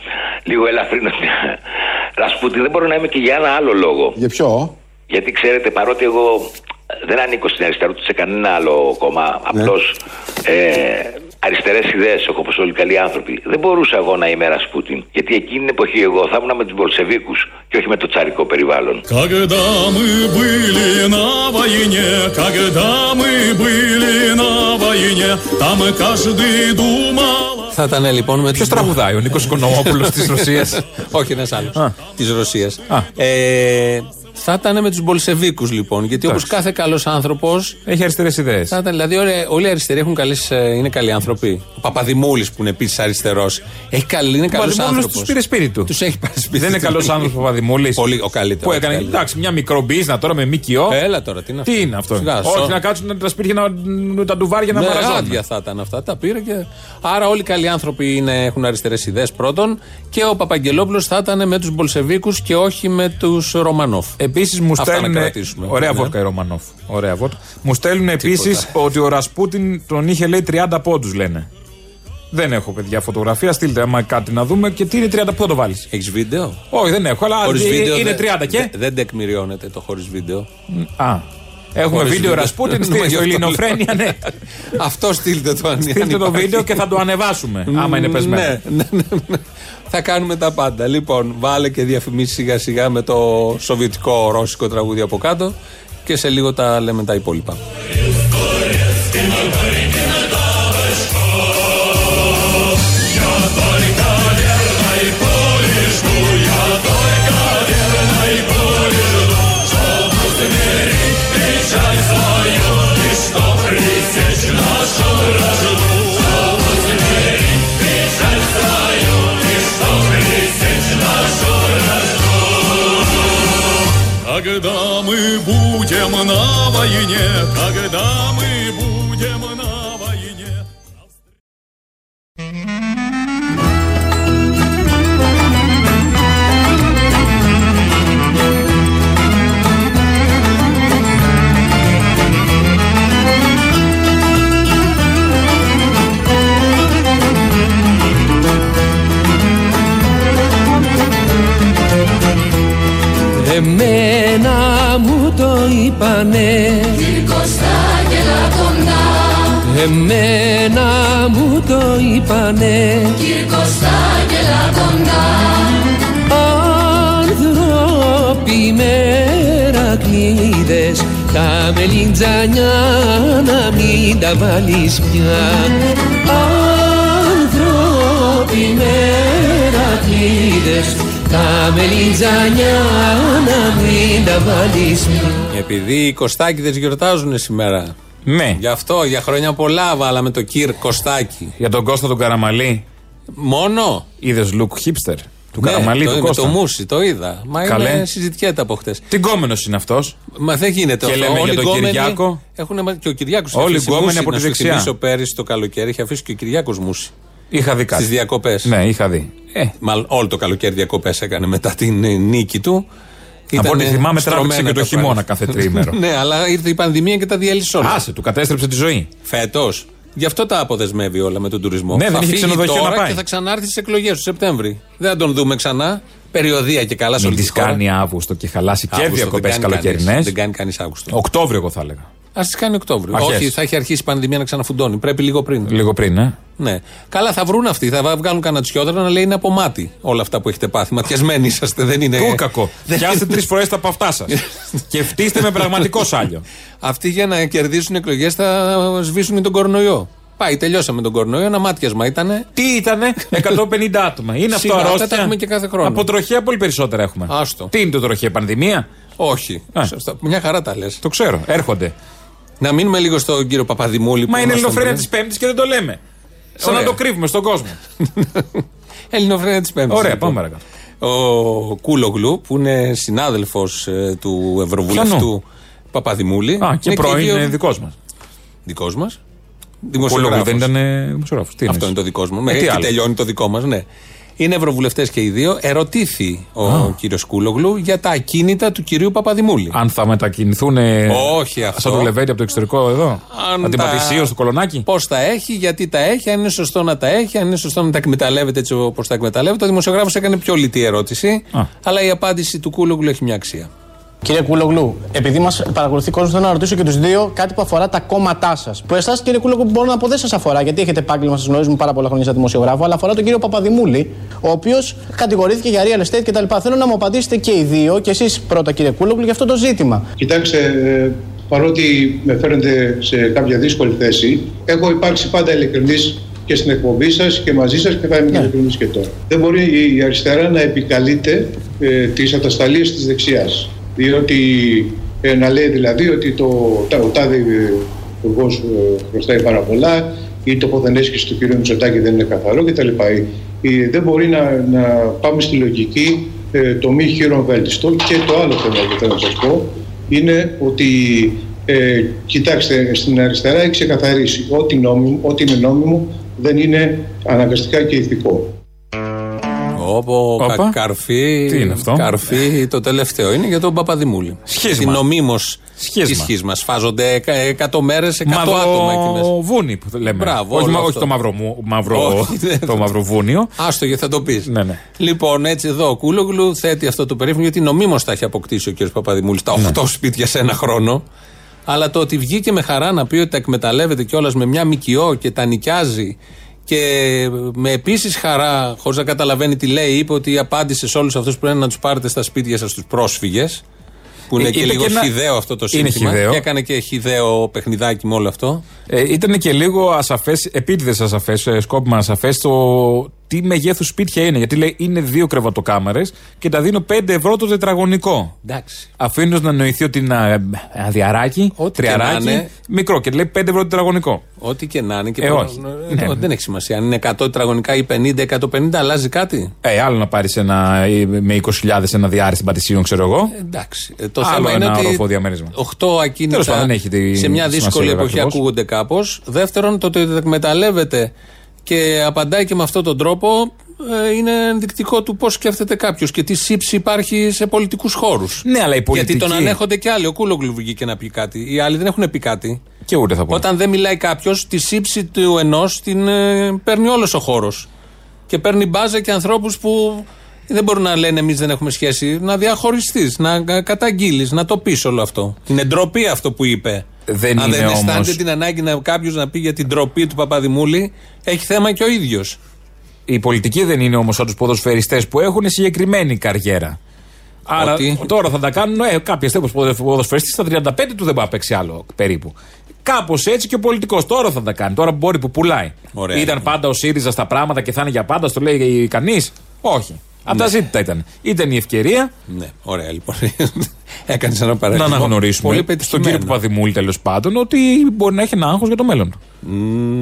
λίγο ελαφρύνω την Ρασπούτιν. Δεν μπορώ να είμαι και για ένα άλλο λόγο. Για ποιο; Γιατί ξέρετε, παρότι εγώ δεν ανήκω στην αριστερά ούτε σε κανένα άλλο κόμμα, απλώς ε, αριστερές ιδέες έχω, όπω όλοι οι καλοί άνθρωποι. Δεν μπορούσα εγώ να είμαι ένας Πούτιν. Γιατί εκείνη την εποχή εγώ θα ήμουν με τους Μπολσεβίκους και όχι με το τσαρικό περιβάλλον. Θα ήταν λοιπόν με. Ποιος τραγουδάει, ο Νίκος Οικονομόπουλο της *laughs* Ρωσίας; Όχι, ένας άλλος. Της Ρωσίας. Ε, θα ήταν με τους Μπολσεβίκους λοιπόν. Γιατί όπως Εντάξει. κάθε καλός άνθρωπο. Έχει αριστερές ιδέες. Θα ήταν, δηλαδή όλοι, όλοι οι αριστεροί έχουν καλές, ε, είναι καλοί άνθρωποι. Ο Παπαδημούλης που είναι επίσης αριστερός. Έχει καλή, είναι καλός Παπαδημούλης άνθρωπος. τους πήρε σπίτι του. Τους έχει πάρει σπίτι Δεν είναι του. καλός άνθρωπος ο Παπαδημούλης. Πολύ ο καλύτερος. Που έκανε, εντάξει, μια μικρομπίζνα τώρα με ΜΚΟ. Έλα τώρα, τι είναι αυτό; Τι είναι αυτό; Σιγά, Όχι σο- να κάτσουν τα σπίτια να τα ντουβάρια να ναι, μαραζώνουν. άδεια θα ήταν αυτά. Τα πήρε και. Άρα όλοι οι καλοί άνθρωποι είναι, έχουν αριστερές ιδέες πρώτον. Και ο Παπαγγελόπουλος θα ήταν με τους Μπολσεβίκους και όχι με τους Ρωμανόφ. Επίσης μου Αυτά να στέλνουν. κρατήσουμε. Ωραία Ναι. βότκα η Ρωμανόφ. Ωραία βότκα. Μου στέλνουν επίσης ότι ο Ρασπούτιν τον είχε λέει 30 πόντους λένε. Δεν έχω παιδιά φωτογραφία. Στείλτε άμα κάτι να δούμε. Και τι είναι 30 πόντου το βάλεις; Έχεις βίντεο; Όχι, δεν έχω, αλλά Χωρίς ε, βίντεο είναι δεν- 30 και. δεν- Δεν τεκμηριώνεται το χωρίς βίντεο. Α. Έχουμε Χωρίς βίντεο Ρασπούτιν Ναι, στη γι' αυτό στο Ελληνοφρένια, λέω. ναι. Αυτό στείλτε το αν Στείλτε αν το υπάρχει. βίντεο και θα το ανεβάσουμε. Άμα είναι πεσμένο. Ναι, ναι, ναι, ναι. Θα κάνουμε τα πάντα. Λοιπόν, βάλε και διαφημίσεις σιγά σιγά με το σοβιετικό ρώσικο τραγούδι από κάτω και σε λίγο τα λέμε τα υπόλοιπα. войне, когда мы будем на войне. Emena το είπανε. Κωνστάγελα κοντά. Εμένα μου το είπανε. Κυρ Κωνστάγελα κοντά. Άνθρωποι μερακλείδες Τα μελιτζανιά να μην τα βάλεις πια. Άνθρωποι μερακλείδες Τα μελιτζανιά να μην τα βάλεις πια Επειδή οι Κωστάκηδες γιορτάζουν σήμερα. Ναι. Γι' αυτό για χρόνια πολλά βάλαμε το κυρ Κωστάκη. Για τον Κώστα τον Καραμαλή. Μόνο; Είδες look hipster. Του Ναι, Καραμαλή το, του με Κώστα; το μουσι, το είδα. Μα Καλέ. είναι συζητιέται από χτες. Τι γκόμενος είναι αυτός; Μα δεν γίνεται Και αυτό. λέμε Όλοι για τον οι γκόμενοι Κυριάκο. Έχουν, και ο Κυριάκος Όλοι οι γκόμενοι από τη δεξιά. θυμίσω πέρυσι το καλοκαίρι είχε αφήσει και ο Κυριάκος μουσι. Είχα δει κάτι. Στις διακοπές. Ναι, είχα δει. Ε, μάλλον όλο το καλοκαίρι διακοπές έκανε μετά την ε, νίκη του. Από ό,τι Ήτανε θυμάμαι, στρωμένα τράβηξε και το τα χειμώνα πράγματα. κάθε τρίμερο. *laughs* ναι, αλλά ήρθε η πανδημία και τα διέλυσε όλα. Άσε, του κατέστρεψε τη ζωή. Φέτος. Γι' αυτό τα αποδεσμεύει όλα με τον τουρισμό. Ναι, θα δεν είχε φύγει ξενοδοχείο τώρα να πάει. και θα ξανάρθει στις εκλογές του Σεπτέμβρη. Δεν θα τον δούμε ξανά. Περιοδία και καλά σε Μην όλη τι τη χώρα. κάνει Αύγουστο και χαλάσει και Αύγουστο, διακοπές δεν κάνει καλοκαιρινές. κανείς. Δεν κάνει κανείς Αύγουστο. Οκτώβριο, εγώ θα έλεγα. Α τις κάνει Οκτώβριο. Αρχές. Όχι, θα έχει αρχίσει η πανδημία να ξαναφουντώνει. Πρέπει λίγο πριν. Λίγο πριν, ε. Ναι. Καλά, θα βρουν αυτοί. Θα βγάλουν κανένα τσιόδρα να λέει είναι από μάτι όλα αυτά που έχετε πάθει. Ματιασμένοι είσαστε, δεν είναι. Πού κακό. *laughs* Πιάστε τρεις φορές τα παυτά σας. *laughs* και φτύστε με πραγματικό σάλιο. Αυτοί για να κερδίσουν εκλογές θα σβήσουν τον κορονοϊό. Πάει, τελειώσαμε τον κορονοϊό. Ένα μάτιασμα ήτανε. Τι ήτανε, 150 άτομα. Είναι αυτό Σιγά, αυτά αρρώστια; τα έχουμε και κάθε χρόνο. Από τροχέα πολύ περισσότερα έχουμε. Άστο. Τι είναι το τροχέα, πανδημία; Όχι. Σωστά. Μια χαρά τα λες. Το ξέρω, έρχονται. Να μείνουμε λίγο στον κύριο Παπαδημούλη. Μα που είναι μας τον ελληνοφρένα πήρε. της Πέμπτης και δεν το λέμε. Σαν Ωραία. να το κρύβουμε στον κόσμο. *laughs* Ελληνοφρένα της Πέμπτης. Ωραία, πάμε παρακάτω. Ο Κούλογλου, που είναι συνάδελφος του Ευρωβουλευτού. Ποιανού; Παπαδημούλη. Α, και Ναι, πρώην οι δύο- είναι δικός μας. Δικός μας. Κούλογλου δεν ήταν δημοσιογράφος. Αυτό είναι το δικό μου. Ε, τι Εκεί άλλο; τελειώνει το δικό μας, ναι. Είναι ευρωβουλευτές και οι δύο. Ερωτήθη ο Α. κύριος Κούλογλου για τα ακίνητα του κυρίου Παπαδημούλη. Αν θα μετακινηθούν. Όχι αυτό. Σαν το Λεβέντι από το εξωτερικό εδώ. Αν Αντιπατησίω τα- του κολονάκι. Πώς τα έχει, γιατί τα έχει, αν είναι σωστό να τα έχει, αν είναι σωστό να τα εκμεταλλεύεται έτσι όπως τα εκμεταλλεύεται. Ο δημοσιογράφος έκανε πιο λιτή ερώτηση, αλλά η απάντηση του Κούλογλου έχει μια αξία. Κύριε Κούλογλου, επειδή μας παρακολουθεί κόσμος, θέλω να ρωτήσω και τους δύο κάτι που αφορά τα κόμματά σας. Που εσάς, κύριε Κούλογλου, μπορώ να πω δεν σας αφορά, γιατί έχετε επάγγελμα, σας γνωρίζουμε πάρα πολλά χρόνια σαν δημοσιογράφο, αλλά αφορά τον κύριο Παπαδημούλη, ο οποίος κατηγορήθηκε για real estate κτλ. Θέλω να μου απαντήσετε και οι δύο, και εσείς πρώτα, κύριε Κούλογλου, για αυτό το ζήτημα. Κοιτάξτε, ε, παρότι με φέρνετε σε κάποια δύσκολη θέση, έχω υπάρξει πάντα ειλικρινής και στην εκπομπή σας και μαζί σας και θα είμαι ναι. ειλικρινής και τώρα. Δεν μπορεί η αριστερά να επικαλείται ε, τις ατασταλίες της δεξιάς. Διότι ε, να λέει δηλαδή ότι το, τα, ο τάδε υπουργό ε, χρωστάει πάρα πολλά ή το ποδενέσχεση του κ. Μητσοτάκη δεν είναι καθαρό κτλ. Ε, ε, δεν μπορεί να, να πάμε στη λογική ε, το μη χείρον βέλτιστο. Και το άλλο θέμα που θέλω να σας πω είναι ότι ε, κοιτάξτε στην αριστερά έχει ξεκαθαρίσει ότι, νόμιμο, ό,τι είναι νόμιμο δεν είναι αναγκαστικά και ηθικό. Όπω Όπα. κα, καρφί. Τι είναι αυτό; Καρφί, το τελευταίο είναι για τον Παπαδημούλη. Σχίσμα. Την νομίμω Σχίσμα. της σχίσμας. Σφάζονται εκα- εκατό μέρες, εκατό άτομα εκεί μέσα. Μαυροβούνι που λέμε. Μπράβο, όχι, όλο μα- όχι αυτό. το, μαυρο, μαυρο, Όχι, *laughs* δεν το το- μαυροβούνιο. Άστο γιατί θα το πεις. Ναι, ναι. Λοιπόν, έτσι εδώ ο Κούλογλου θέτει αυτό το περίφημο γιατί νομίμως τα έχει αποκτήσει ο κ. Παπαδημούλης τα Ναι. 8 σπίτια σε ένα χρόνο. Αλλά το ότι βγήκε με χαρά να πει ότι τα εκμεταλλεύεται κιόλας με μια μικιό και τα νοικιάζει και με επίσης χαρά, χωρίς να καταλαβαίνει τι λέει, είπε ότι απάντησε σε όλους αυτούς που πρέπει να τους πάρετε στα σπίτια σας τους πρόσφυγες. Που είναι Ε, και είπε λίγο και ένα- χιδαίο αυτό το Είναι σύνθημα. χυδαίο. Και έκανε και χιδαίο παιχνιδάκι με όλο αυτό. Ε, ήταν και λίγο ασαφές, επίτηδες ασαφές, σκόπιμα ασαφές, το τι μεγέθους σπίτια είναι. Γιατί λέει είναι δύο κρεβατοκάμαρε και τα δίνω 5 ευρώ το τετραγωνικό. Εντάξει. Αφήνω να νοηθεί ότι είναι ένα αδιαράκι, και τριαράκι, να είναι. μικρό και λέει 5 ευρώ το τετραγωνικό. Ό,τι και να είναι. Και Ε, προ- όχι. ε, Ναι. Δεν έχει σημασία. Αν είναι 100 τετραγωνικά ή 50, 150, αλλάζει κάτι. Ε, άλλο να πάρεις με 20.000 ένα διάρρη στην Πατησίων, ξέρω εγώ. Εντάξει. Ε, Το Άλλο θέμα είναι ένα ότι οροφό διαμέρισμα. 8 Τέλος ακίνητα πάντων, δεν έχει τη σε μια σημασία δύσκολη βέβαια εποχή ακριβώς. ακούγονται κάπως. Δεύτερον, το ότι τα εκμεταλλεύεται και απαντάει και με αυτόν τον τρόπο ε, είναι ενδεικτικό του πώς σκέφτεται κάποιος και τι σύψη υπάρχει σε πολιτικούς χώρους. Ναι, αλλά η πολιτική. Γιατί τον ανέχονται και άλλοι. Ο Κούλογλου βγήκε να πει κάτι. Οι άλλοι δεν έχουν πει κάτι. Και ούτε θα πω. Όταν δεν μιλάει κάποιος, τη σύψη του ενός την ε, παίρνει όλος ο χώρος. Και παίρνει μπάζα και ανθρώπους που δεν μπορούν να λένε εμείς δεν έχουμε σχέση. Να διαχωριστείς, να καταγγείλεις, να το πεις όλο αυτό. Είναι ντροπή αυτό που είπε. Δεν Αν είναι δεν αισθάνεται όμως- την ανάγκη να κάποιος να πει για την ντροπή του Παπαδημούλη, έχει θέμα και ο ίδιος. Η πολιτική δεν είναι όμως σαν τους ποδοσφαιριστές που έχουν συγκεκριμένη καριέρα. Άρα Ότι; τώρα θα τα κάνουν ε, κάποια στιγμή ο ποδοσφαιριστή στα 35 του δεν πάει να παίξει άλλο περίπου. Κάπως έτσι και ο πολιτικός τώρα θα τα κάνει. Τώρα που μπορεί που πουλάει. Ωραία, ήταν λοιπόν. πάντα ο ΣΥΡΙΖΑ στα πράγματα και θα είναι για πάντα, στο λέει κανείς; Όχι. Από τα ζήτητα ήταν. Ήταν η ευκαιρία Ναι, ωραία λοιπόν. *laughs* Έκανες ένα να παράδειγμα. αναγνωρίσουμε Πολύ στον πετυχημένο. κύριο Παπαδημούλη τέλος πάντων ότι μπορεί να έχει ένα άγχος για το μέλλον του.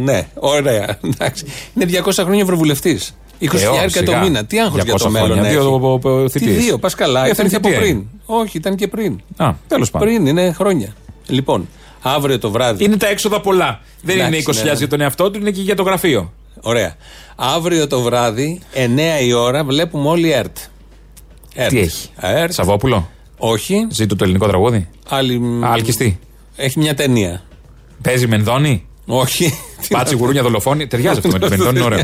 Ναι, ωραία. *laughs* Εντάξει. Είναι 200 χρόνια ευρωβουλευτής. 20 Ε, όχι, χιλιάρικα το σιγά. μήνα. Τι άγχος για 200 το μέλλον χρόνια, έχει; δύο, ο, ο, ο, Τι θητείες. δύο, πας καλά. Δεύτερη Ήταν και από θητεία πριν. είναι. Όχι, ήταν και πριν. Α, τέλος πάντων. Πριν, είναι χρόνια. Λοιπόν, αύριο το βράδυ. Είναι τα έξοδα πολλά. Δεν Εντάξει, είναι 20.000 ναι, ναι. για τον εαυτό του, είναι και για το γραφείο. Ωραία. Αύριο το βράδυ, 9 η ώρα, βλέπουμε όλοι ΕΡΤ. ΕΡΤ. Τι έχει; ΕΡΤ. Σαββόπουλο; Όχι. Ζήτω το ελληνικό τραγούδι. Άλλη... Αλκιστή. Έχει μια ταινία. Παίζει Μενδώνη. Όχι. Πάτσι γουρούνια δολοφόνη. Ταιριάζει αυτό με τη Μενδώνη, είναι ωραίο.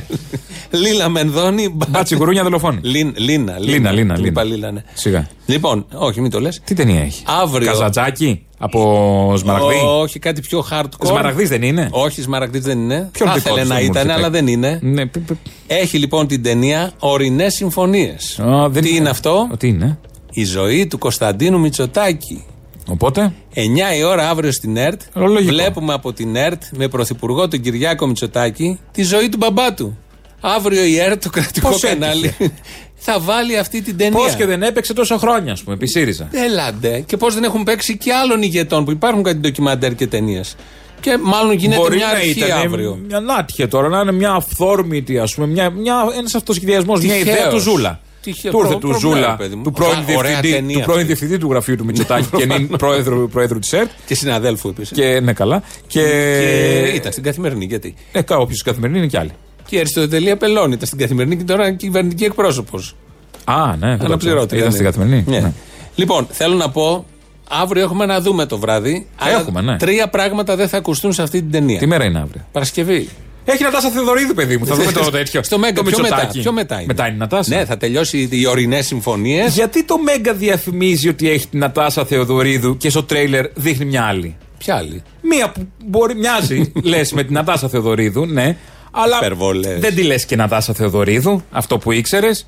Λίλα Μενδώνη. Πάτσι γουρούνια δολοφόνη. Λίν- Λίνα. Λίνα, Λίνα, Είπα Λίνα. Λίνα, ναι. Σιγά. Λοιπόν, όχι, μην το λες. Τι ταινία έχει; Αύριο. Καζατζάκι; Από Σμαραγδί; Όχι, κάτι πιο hardcore. Σμαραγδίς δεν είναι; Όχι, Σμαραγδίς δεν είναι. Ποιον Θα δικό ήθελε τους να δεν μου ήταν, έρχεται. αλλά δεν είναι. Ναι, π- π- Έχει λοιπόν την ταινία Ορεινές Συμφωνίες. Α, δεν Τι είναι αυτό, Τι είναι. Η ζωή του Κωνσταντίνου Μητσοτάκη. Οπότε; 9 η ώρα αύριο στην ΕΡΤ. Λογικό. Βλέπουμε από την ΕΡΤ με πρωθυπουργό τον Κυριάκο Μητσοτάκη τη ζωή του μπαμπά του. Αύριο η ΕΡΤ, το κρατικό Πώς κανάλι, θα βάλει αυτή την ταινία; Πώς και δεν έπαιξε τόσα χρόνια, ας πούμε, επί ΣΥΡΙΖΑ. Έλαντε. Και πώς δεν έχουν παίξει και άλλων ηγετών που υπάρχουν κάτι ντοκιμαντέρ και ταινίες. Και μάλλον γίνεται Μπορεί μια να αρχή ήταν αύριο. μια νάτυχε τώρα, να είναι μια αυθόρμητη, ας πούμε, μια, μια, ένας αυτοσχεδιασμός, μια Τυχαίος. ιδέα του Ζούλα. Είχε Του ήρθε προ- του προβλέπει, Ζούλα, παιδί μου. του πρώην, Ωραία διευθυντή, ταινία του πρώην αυτή. διευθυντή του γραφείου του Μητσοτάκη και είναι *laughs* πρόεδρου, πρόεδρου της ΕΡΤ. Και συναδέλφου επίσης. Και ναι, καλά. Και, Και ήταν στην καθημερινή, γιατί; Ε, όποιος καθημερινή είναι κι άλλοι. Και η Αριστοτελεία Πελώνη ήταν στην καθημερινή και τώρα είναι κυβερνητική εκπρόσωπος. Α, ναι, δεν το Αναπληρώτη. ξέρω. Ήταν στην καθημερινή. Ναι. Ναι. Λοιπόν, θέλω να πω, αύριο έχουμε να δούμε το βράδυ. αλλά έχουμε, ναι. Τρία πράγματα δεν θα ακουστούν σε αυτή την ταινία. Τι μέρα είναι αύριο; Παρασκευή. Έχει Νατάσα Θεοδωρίδου, παιδί μου. Θα δούμε το *laughs* τέτοιο. Στο Μέγκα, το πιο μετά, Μητσοτάκη. πιο μετά είναι. Μετά είναι η Νατάσα. Ναι, θα τελειώσει οι ορεινές συμφωνίες. Γιατί το Μέγκα διαφημίζει ότι έχει την Νατάσα Θεοδωρίδου και στο τρέιλερ δείχνει μια άλλη; Ποια άλλη; Μία που μπορεί, μοιάζει, *laughs* λες με την Νατάσα Θεοδωρίδου, ναι. Αλλά Υπερβολές. δεν τη λες και Νατάσα Θεοδωρίδου, αυτό που ήξερες.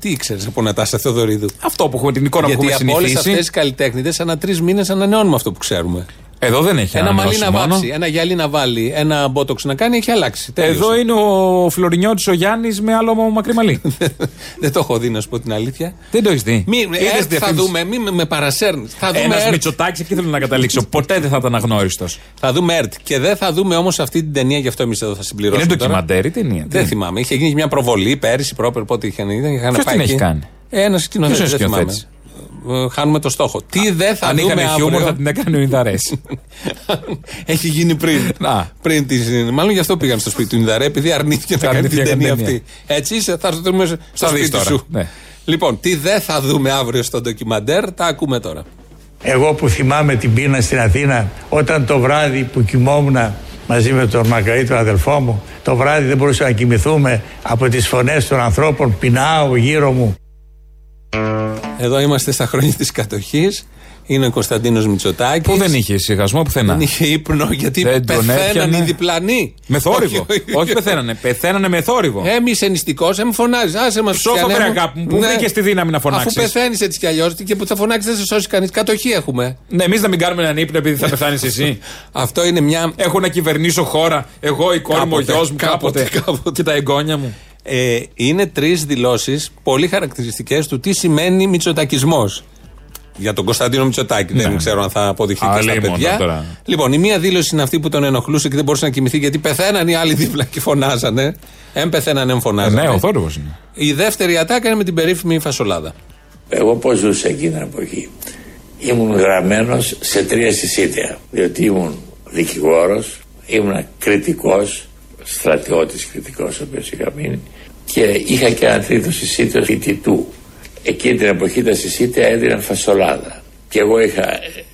Τι ήξερες από Νατάσα Θεοδωρίδου; Αυτό που έχουμε την εικόνα Γιατί που έχουμε από όλες συνηθίσει. αυτές τις καλλιτέχνητες, ανά τρεις μήνες ανανεώνουμε αυτό που ξέρουμε. Εδώ δεν έχει Ένα μαλλί ανανεώσει να μόνο. βάψει, ένα γυαλί να βάλει, ένα μπότοξ να κάνει, έχει αλλάξει. Τέλειωσε. Εδώ είναι ο Φλωρινιώτης ο Γιάννης με άλλο μακρύ μαλλί. *laughs* Δεν το έχω δει, να σου πω την αλήθεια. δεν το έχεις δει. Μη, Είδες ε, θα διαφήμιση. δούμε, μη με, με παρασέρνεις. Θα δούμε Ένα ΕΡΤ. Μητσοτάκης, εκεί θέλω να καταλήξω. Ποτέ δεν θα ήταν αγνώριστος. Θα δούμε ΕΡΤ. Και δεν θα δούμε όμως αυτή την ταινία, γι' αυτό εμείς εδώ θα συμπληρώσουμε. Είναι τώρα. ντοκιμαντέρ ή ταινία. Δεν θυμάμαι. Είχε γίνει μια προβολή πέρυσι, πρόπερ, πότε είχαν, είχαν Ποιος πάει την εκεί. έχει κάνει; Ένας σκηνοθέτης; Ποιος είναι Δεν θυμάμαι. σκηνοθέτης; Ε, Χάνουμε το στόχο. Τι δεν θα Αν δούμε είχαν χιούμορ αύριο; θα την έκανε ο Ινδαρές. *laughs* Έχει γίνει πριν. Να. πριν τη, μάλλον γι' αυτό πήγαν στο σπίτι του Ινδαρέ, επειδή αρνήθηκε να κάνει Αρνήθηκε την να ταινία κάνει αυτή. Έτσι είσαι, θα έρθω μέσα στο Θα δεις σπίτι τώρα. σου. Ναι. Λοιπόν, τι δεν θα δούμε αύριο στο ντοκιμαντέρ, τα ακούμε τώρα. Εγώ που θυμάμαι την πείνα στην Αθήνα, όταν το βράδυ που κοιμόμουν μαζί με τον Μακαή, τον αδελφό μου, το βράδυ δεν μπορούσα να κοιμηθούμε από τις φωνές των ανθρώπων, πεινάω γύρω μου. Εδώ είμαστε στα χρόνια της κατοχής. Είναι ο Κωνσταντίνος Μητσοτάκης. Που δεν είχε σιγασμό πουθενά. Δεν είχε ύπνο γιατί Δεν τον πεθαίναν έπιανε. οι διπλανοί. Με θόρυβο. Όχι, Όχι πεθαίνανε. Πεθαίνανε με θόρυβο. Έμει νηστικός, έμει φωνάζεις. Άσε μας Ψόφα, βρε αγάπη μου, που βρήκες τη δύναμη να Αφού φωνάξεις. πεθαίνεις έτσι κι αλλιώς και που θα φωνάξεις δεν σε σώσει κανείς. Κατοχή έχουμε. Ναι, εμείς να μην κάνουμε έναν ύπνο επειδή θα πεθάνεις εσύ. *laughs* Αυτό είναι μια. Έχω να κυβερνήσω χώρα. Εγώ, η κόρη μου, ο Κάποτε, γιος μου, κάποτε. κάποτε, Και τα εγγόνια μου. Ε, είναι τρεις δηλώσεις πολύ χαρακτηριστικές του τι σημαίνει Μητσοτακισμός. Για τον Κωνσταντίνο Μητσοτάκη. Δεν ξέρω αν θα αποδειχθεί και Α, στα λέει μόνο παιδιά. τώρα. Λοιπόν, η μία δήλωση είναι αυτή που τον ενοχλούσε και δεν μπορούσε να κοιμηθεί γιατί πεθαίναν οι άλλοι δίπλα και φωνάζανε. Εμ πεθαίναν, εμ Ε, φωνάζανε. ναι, ο θόρυβος είναι. Η δεύτερη ατάκα είναι με την περίφημη φασολάδα. Εγώ πώς ζούσα εκείνη την εποχή. Ήμουν γραμμένος σε τρία συσίτια, διότι ήμουν δικηγόρος, ήμουν κριτικός, στρατιώτης κριτικός ο οποίος είχα μείνει και είχα και ένα τρίτο συσίτιο φοιτητού. Εκείνη την εποχή τα συσίτια έδιναν φασολάδα και εγώ είχα ε,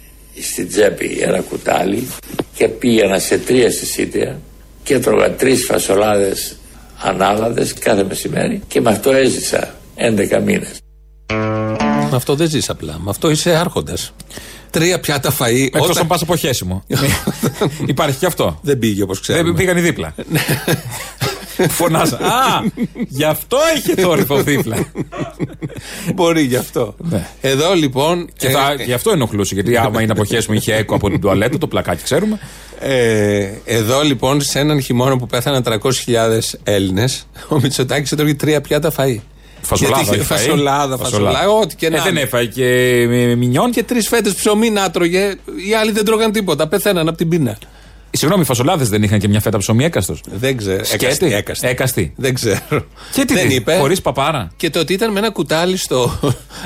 στην τσέπη ένα κουτάλι και πήγαινα σε τρία συσίτια και έτρωγα τρεις φασολάδες ανάλαδες κάθε μεσημέρι και με αυτό έζησα 11 μήνες. Με αυτό δεν ζεις απλά. Με αυτό είσαι άρχοντας. Τρία πιάτα φαΐ. Εκτός όταν- αν πας από χέσιμο. *laughs* Υπάρχει και αυτό. Δεν πήγε όπως ξέρουμε. Δεν πήγαν οι δίπλα. *laughs* Φωνάζα. Α, γι' αυτό είχε θόρυβο δίπλα. Μπορεί γι' αυτό. Ναι. Εδώ λοιπόν. Και θα, γι' αυτό ενοχλούσε. Γιατί άμα είναι από χέσιμο είχε έκο από την τουαλέτα, το πλακάκι ξέρουμε. Ε, εδώ λοιπόν σε έναν χειμώνα που πέθαναν 300.000 Έλληνες, ο Μητσοτάκης έτρωγε τρία πιάτα φαΐ. Φασολάδα. Γιατί είχε είχε φάει. φασολάδα, φασολάδα, ό,τι και να Ε, δεν είναι. έφαγε και ε, μινιόν. Και τρεις φέτες ψωμί να έτρωγε. Οι άλλοι δεν τρώγαν τίποτα. Πεθαίναν από την πείνα. Συγγνώμη, οι φασολάδες δεν είχαν και μια φέτα ψωμί έκαστος. Δεν ξέρω. Σκέτη. Έκαστη, έκαστη. Έκαστη. Δεν ξέρω. Και τι δεν τι, είπε. χωρίς παπάρα. Και το ότι ήταν με ένα κουτάλι στο,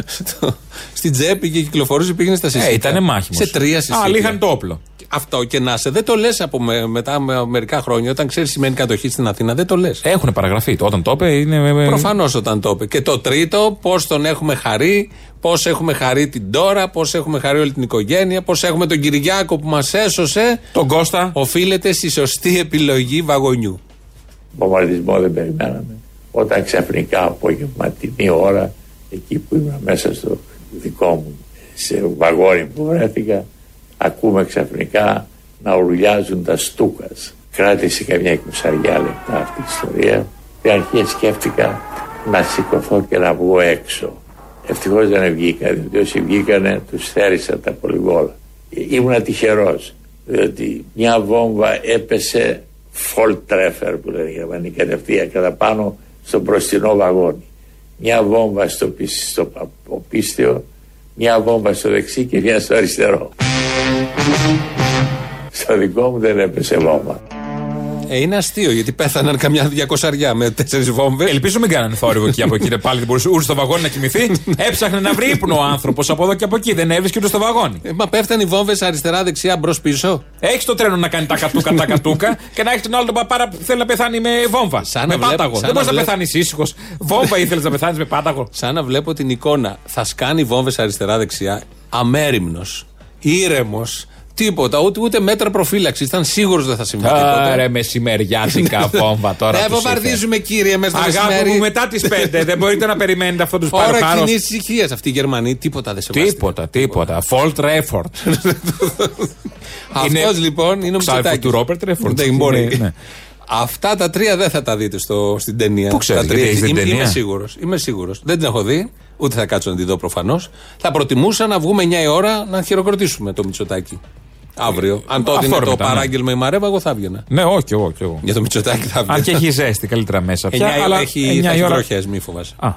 στο, στην τσέπη και κυκλοφορούσε πήγαινε στα συσίτια. Ε, ήταν μάχημος. Σε τρία συσίτια. Α, είχαν το όπλο. Αυτό και να σε. Δεν το λες από με, μετά με μερικά χρόνια. Όταν ξέρεις σημαίνει κατοχή στην Αθήνα, δεν το λες. Έχουν παραγραφεί. Το Όταν το είπε είναι. Προφανώς όταν το είπε. Και το τρίτο, πώς τον έχουμε χαρεί, πώς έχουμε χαρεί την τώρα, πώς έχουμε χαρεί όλη την οικογένεια, πώς έχουμε τον Κυριάκο που μας έσωσε. Τον Κώστα. Οφείλεται στη σωστή επιλογή βαγονιού. Βομβαρδισμό δεν περιμέναμε. Όταν ξαφνικά απογευματινή ώρα, εκεί που ήμουν μέσα στο δικό μου, σε βαγόνι που βρέθηκα, ακούμε ξαφνικά να ουρλιάζουν τα στούκας. Κράτησε καμιά εικοσαριά λεπτά αυτή η ιστορία. Και αρχαία σκέφτηκα να σηκωθώ και να βγω έξω. Ευτυχώς δεν βγήκα, διότι όσοι βγήκανε τους θέρισαν τα πολυβόλα. Ήμουν τυχερός, διότι μια βόμβα έπεσε Volltreffer που λένε οι Γερμανοί κατευθείαν κατά πάνω στο μπροστινό βαγόνι. Μια βόμβα στο, πι- στο πίστιο, μια βόμβα στο δεξί και μια στο αριστερό. Στο δικό μου δεν έπεσε βόμβα. Ε, είναι αστείο γιατί πέθαναν καμιά διακοσαριά με τέσσερις βόμβες. Ελπίζω μην κάνανε θόρυβο εκεί από εκεί. Δεν Πάλι δεν μπορούσε ούτε στο βαγόνι να κοιμηθεί. *laughs* Έψαχνε να βρει ύπνο ο άνθρωπος από εδώ και από εκεί. Δεν έβρισκε ούτε στο βαγόνι. Ε, μα πέφτανε οι βόμβες αριστερά-δεξιά, μπρο-πίσω. Έχεις το τρένο να κάνει τα κατούκα, τα κατούκα και να έχεις τον άλλο τον παπάρα που θέλει να πεθάνει με βόμβα. Σαν με να βλέπ- πάταγο. σαν Δεν μπορείς να να βλέπ- πεθάνεις ήσυχος. Βόμβα ήθελες να πεθάνεις με πάταγο. Σαν να βλέπω την εικόνα. Θα σκάνει βόμβες αριστερά-δεξιά, αμέριμνος, ήρεμος, τίποτα, ούτε, ούτε μέτρα προφύλαξης. Ήταν σίγουρος δεν θα συμβεί τίποτα. Άρα μεσημεριάτικα βόμβα τώρα. Δεν τους βομβαρδίζουμε, κύριε, μέσα στο Αγάπη μεσημέρι. μου, μετά τις 5 δεν μπορείτε να περιμένετε αυτό τους Ώρα παροχάρου. κοινή ησυχίας αυτή η Γερμανοί. Τίποτα δεν σε Τίποτα, τίποτα. Fault effort. *laughs* Αυτός λοιπόν είναι ο Ξάδερφος Μητσοτάκης. του Ρόπερτ Ρέφορντ. Δεν μπορεί. Ναι, ναι. Αυτά τα τρία δεν θα τα δείτε στο, στην ταινία. Πού ξέρεις, Τα τρία. γιατί έχεις δει την είμαι, είμαι ταινία; σίγουρος. Είμαι σίγουρος. Δεν την έχω δει, ούτε θα κάτσω να τη δω προφανώς. Θα προτιμούσα να βγούμε 9 η ώρα να χειροκροτήσουμε το Μητσοτάκι. Αύριο. Αν το έδινε το Αφόρμητα, ναι. παράγγελμα η Μαρέβα, εγώ θα έβγαινα. Ναι, όχι, κι εγώ, κι εγώ. Για το Μητσοτάκι θα έβγαινα. Αν και έχει ζέστη καλύτερα μέσα πια. 9 η ώρα αλλά έχει, 9 θα η έχει ώρα- βροχές, μη φοβάσαι. Α, α,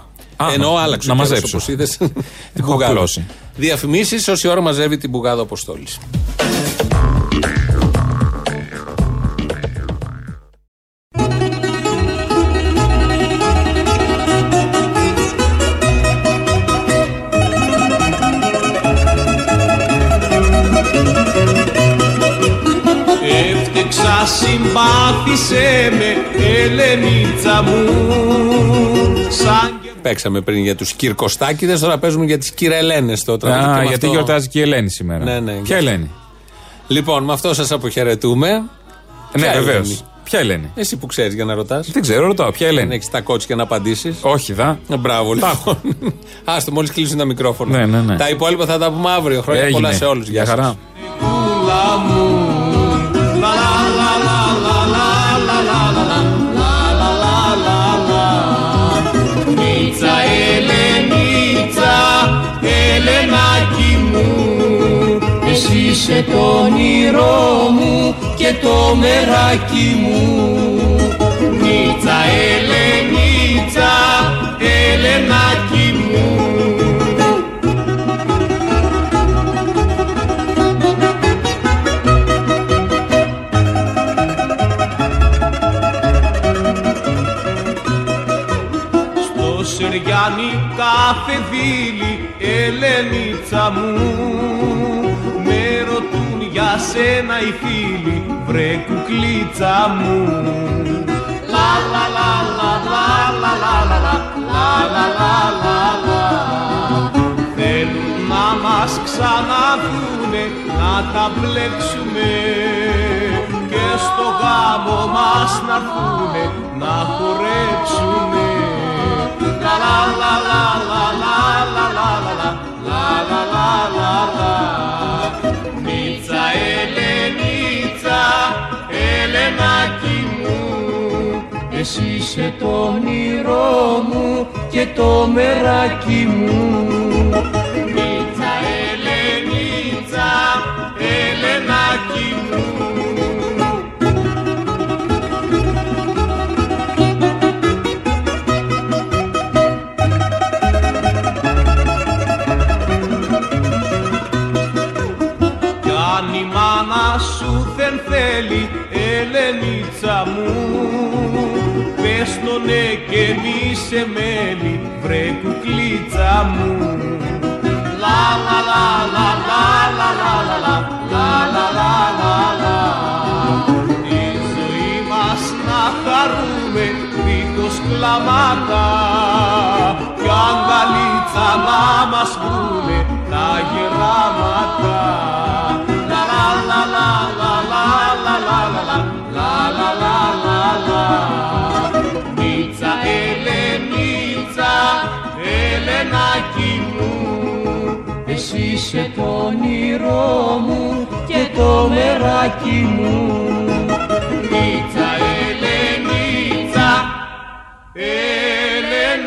Εννοώ άλλαξε. να ο καιρός, μαζέψω. όπως είδες, την Έχω μπουγάδα. απλώσει. Διαφημίσεις όση ώρα μαζεύει την μπουγάδα ο Αποστόλης. Έφτεξα συμπάθησέ με Ελενίτσα μου Σαν Παίξαμε πριν για τους Κυρκοστάκηδες, τώρα παίζουμε για τις Κυρελένες το τραγούδι. και Α, με γιατί αυτό- γιορτάζει και η Ελένη σήμερα. Ναι, ναι. Ποια Ελένη; Λοιπόν, με αυτό σας αποχαιρετούμε. Ναι, Ποια βεβαίως. Ελένη; Ποια Ελένη; Εσύ που ξέρεις για να ρωτάς. Δεν ξέρω, ρωτάω. Ποια Δεν Ελένη. έχεις τα κότσια να απαντήσεις. Όχι, δα. Μπράβο, λοιπόν. *laughs* Άστο, μόλις κλείσουν τα μικρόφωνα. Ναι, ναι, ναι. Τα υπόλοιπα θα τα πούμε αύριο. Χρόνια Έγινε. πολλά σε όλους. Για χαρά. κούλα Εσύ είσαι το όνειρό μου και το μεράκι μου. Νίτσα Ελενίτσα Ελενάκι μου. Στο Σεριάνι κάθε δίλη Ελενίτσα μου. Με ρωτούν για σένα οι φίλοι Βρε κουκλίτσα μου Λα λα λα λα λα λα λα λα λα λα λα λα λα Θέλουν να μας ξαναδούνε να τα μπλέξουμε και στο γάμο μας να έρθουνε να χορέψουνε Λα λα λα λα λα λα εσύ είσαι το όνειρό μου και το μεράκι μου ναι και μη σε μέλει Βρε κουκλίτσα μου Λα λα λα λα λα λα λα λα λα λα λα λα λα Τη ζωή μας να χαρούμε δίχως κλαμάτα Κι αγκαλίτσα να μας βρούνε Χριστιανάκι μου εσύ είσαι το όνειρό μου και το μεράκι μου. Νίτσα, Ελενίτσα, Ελενάκι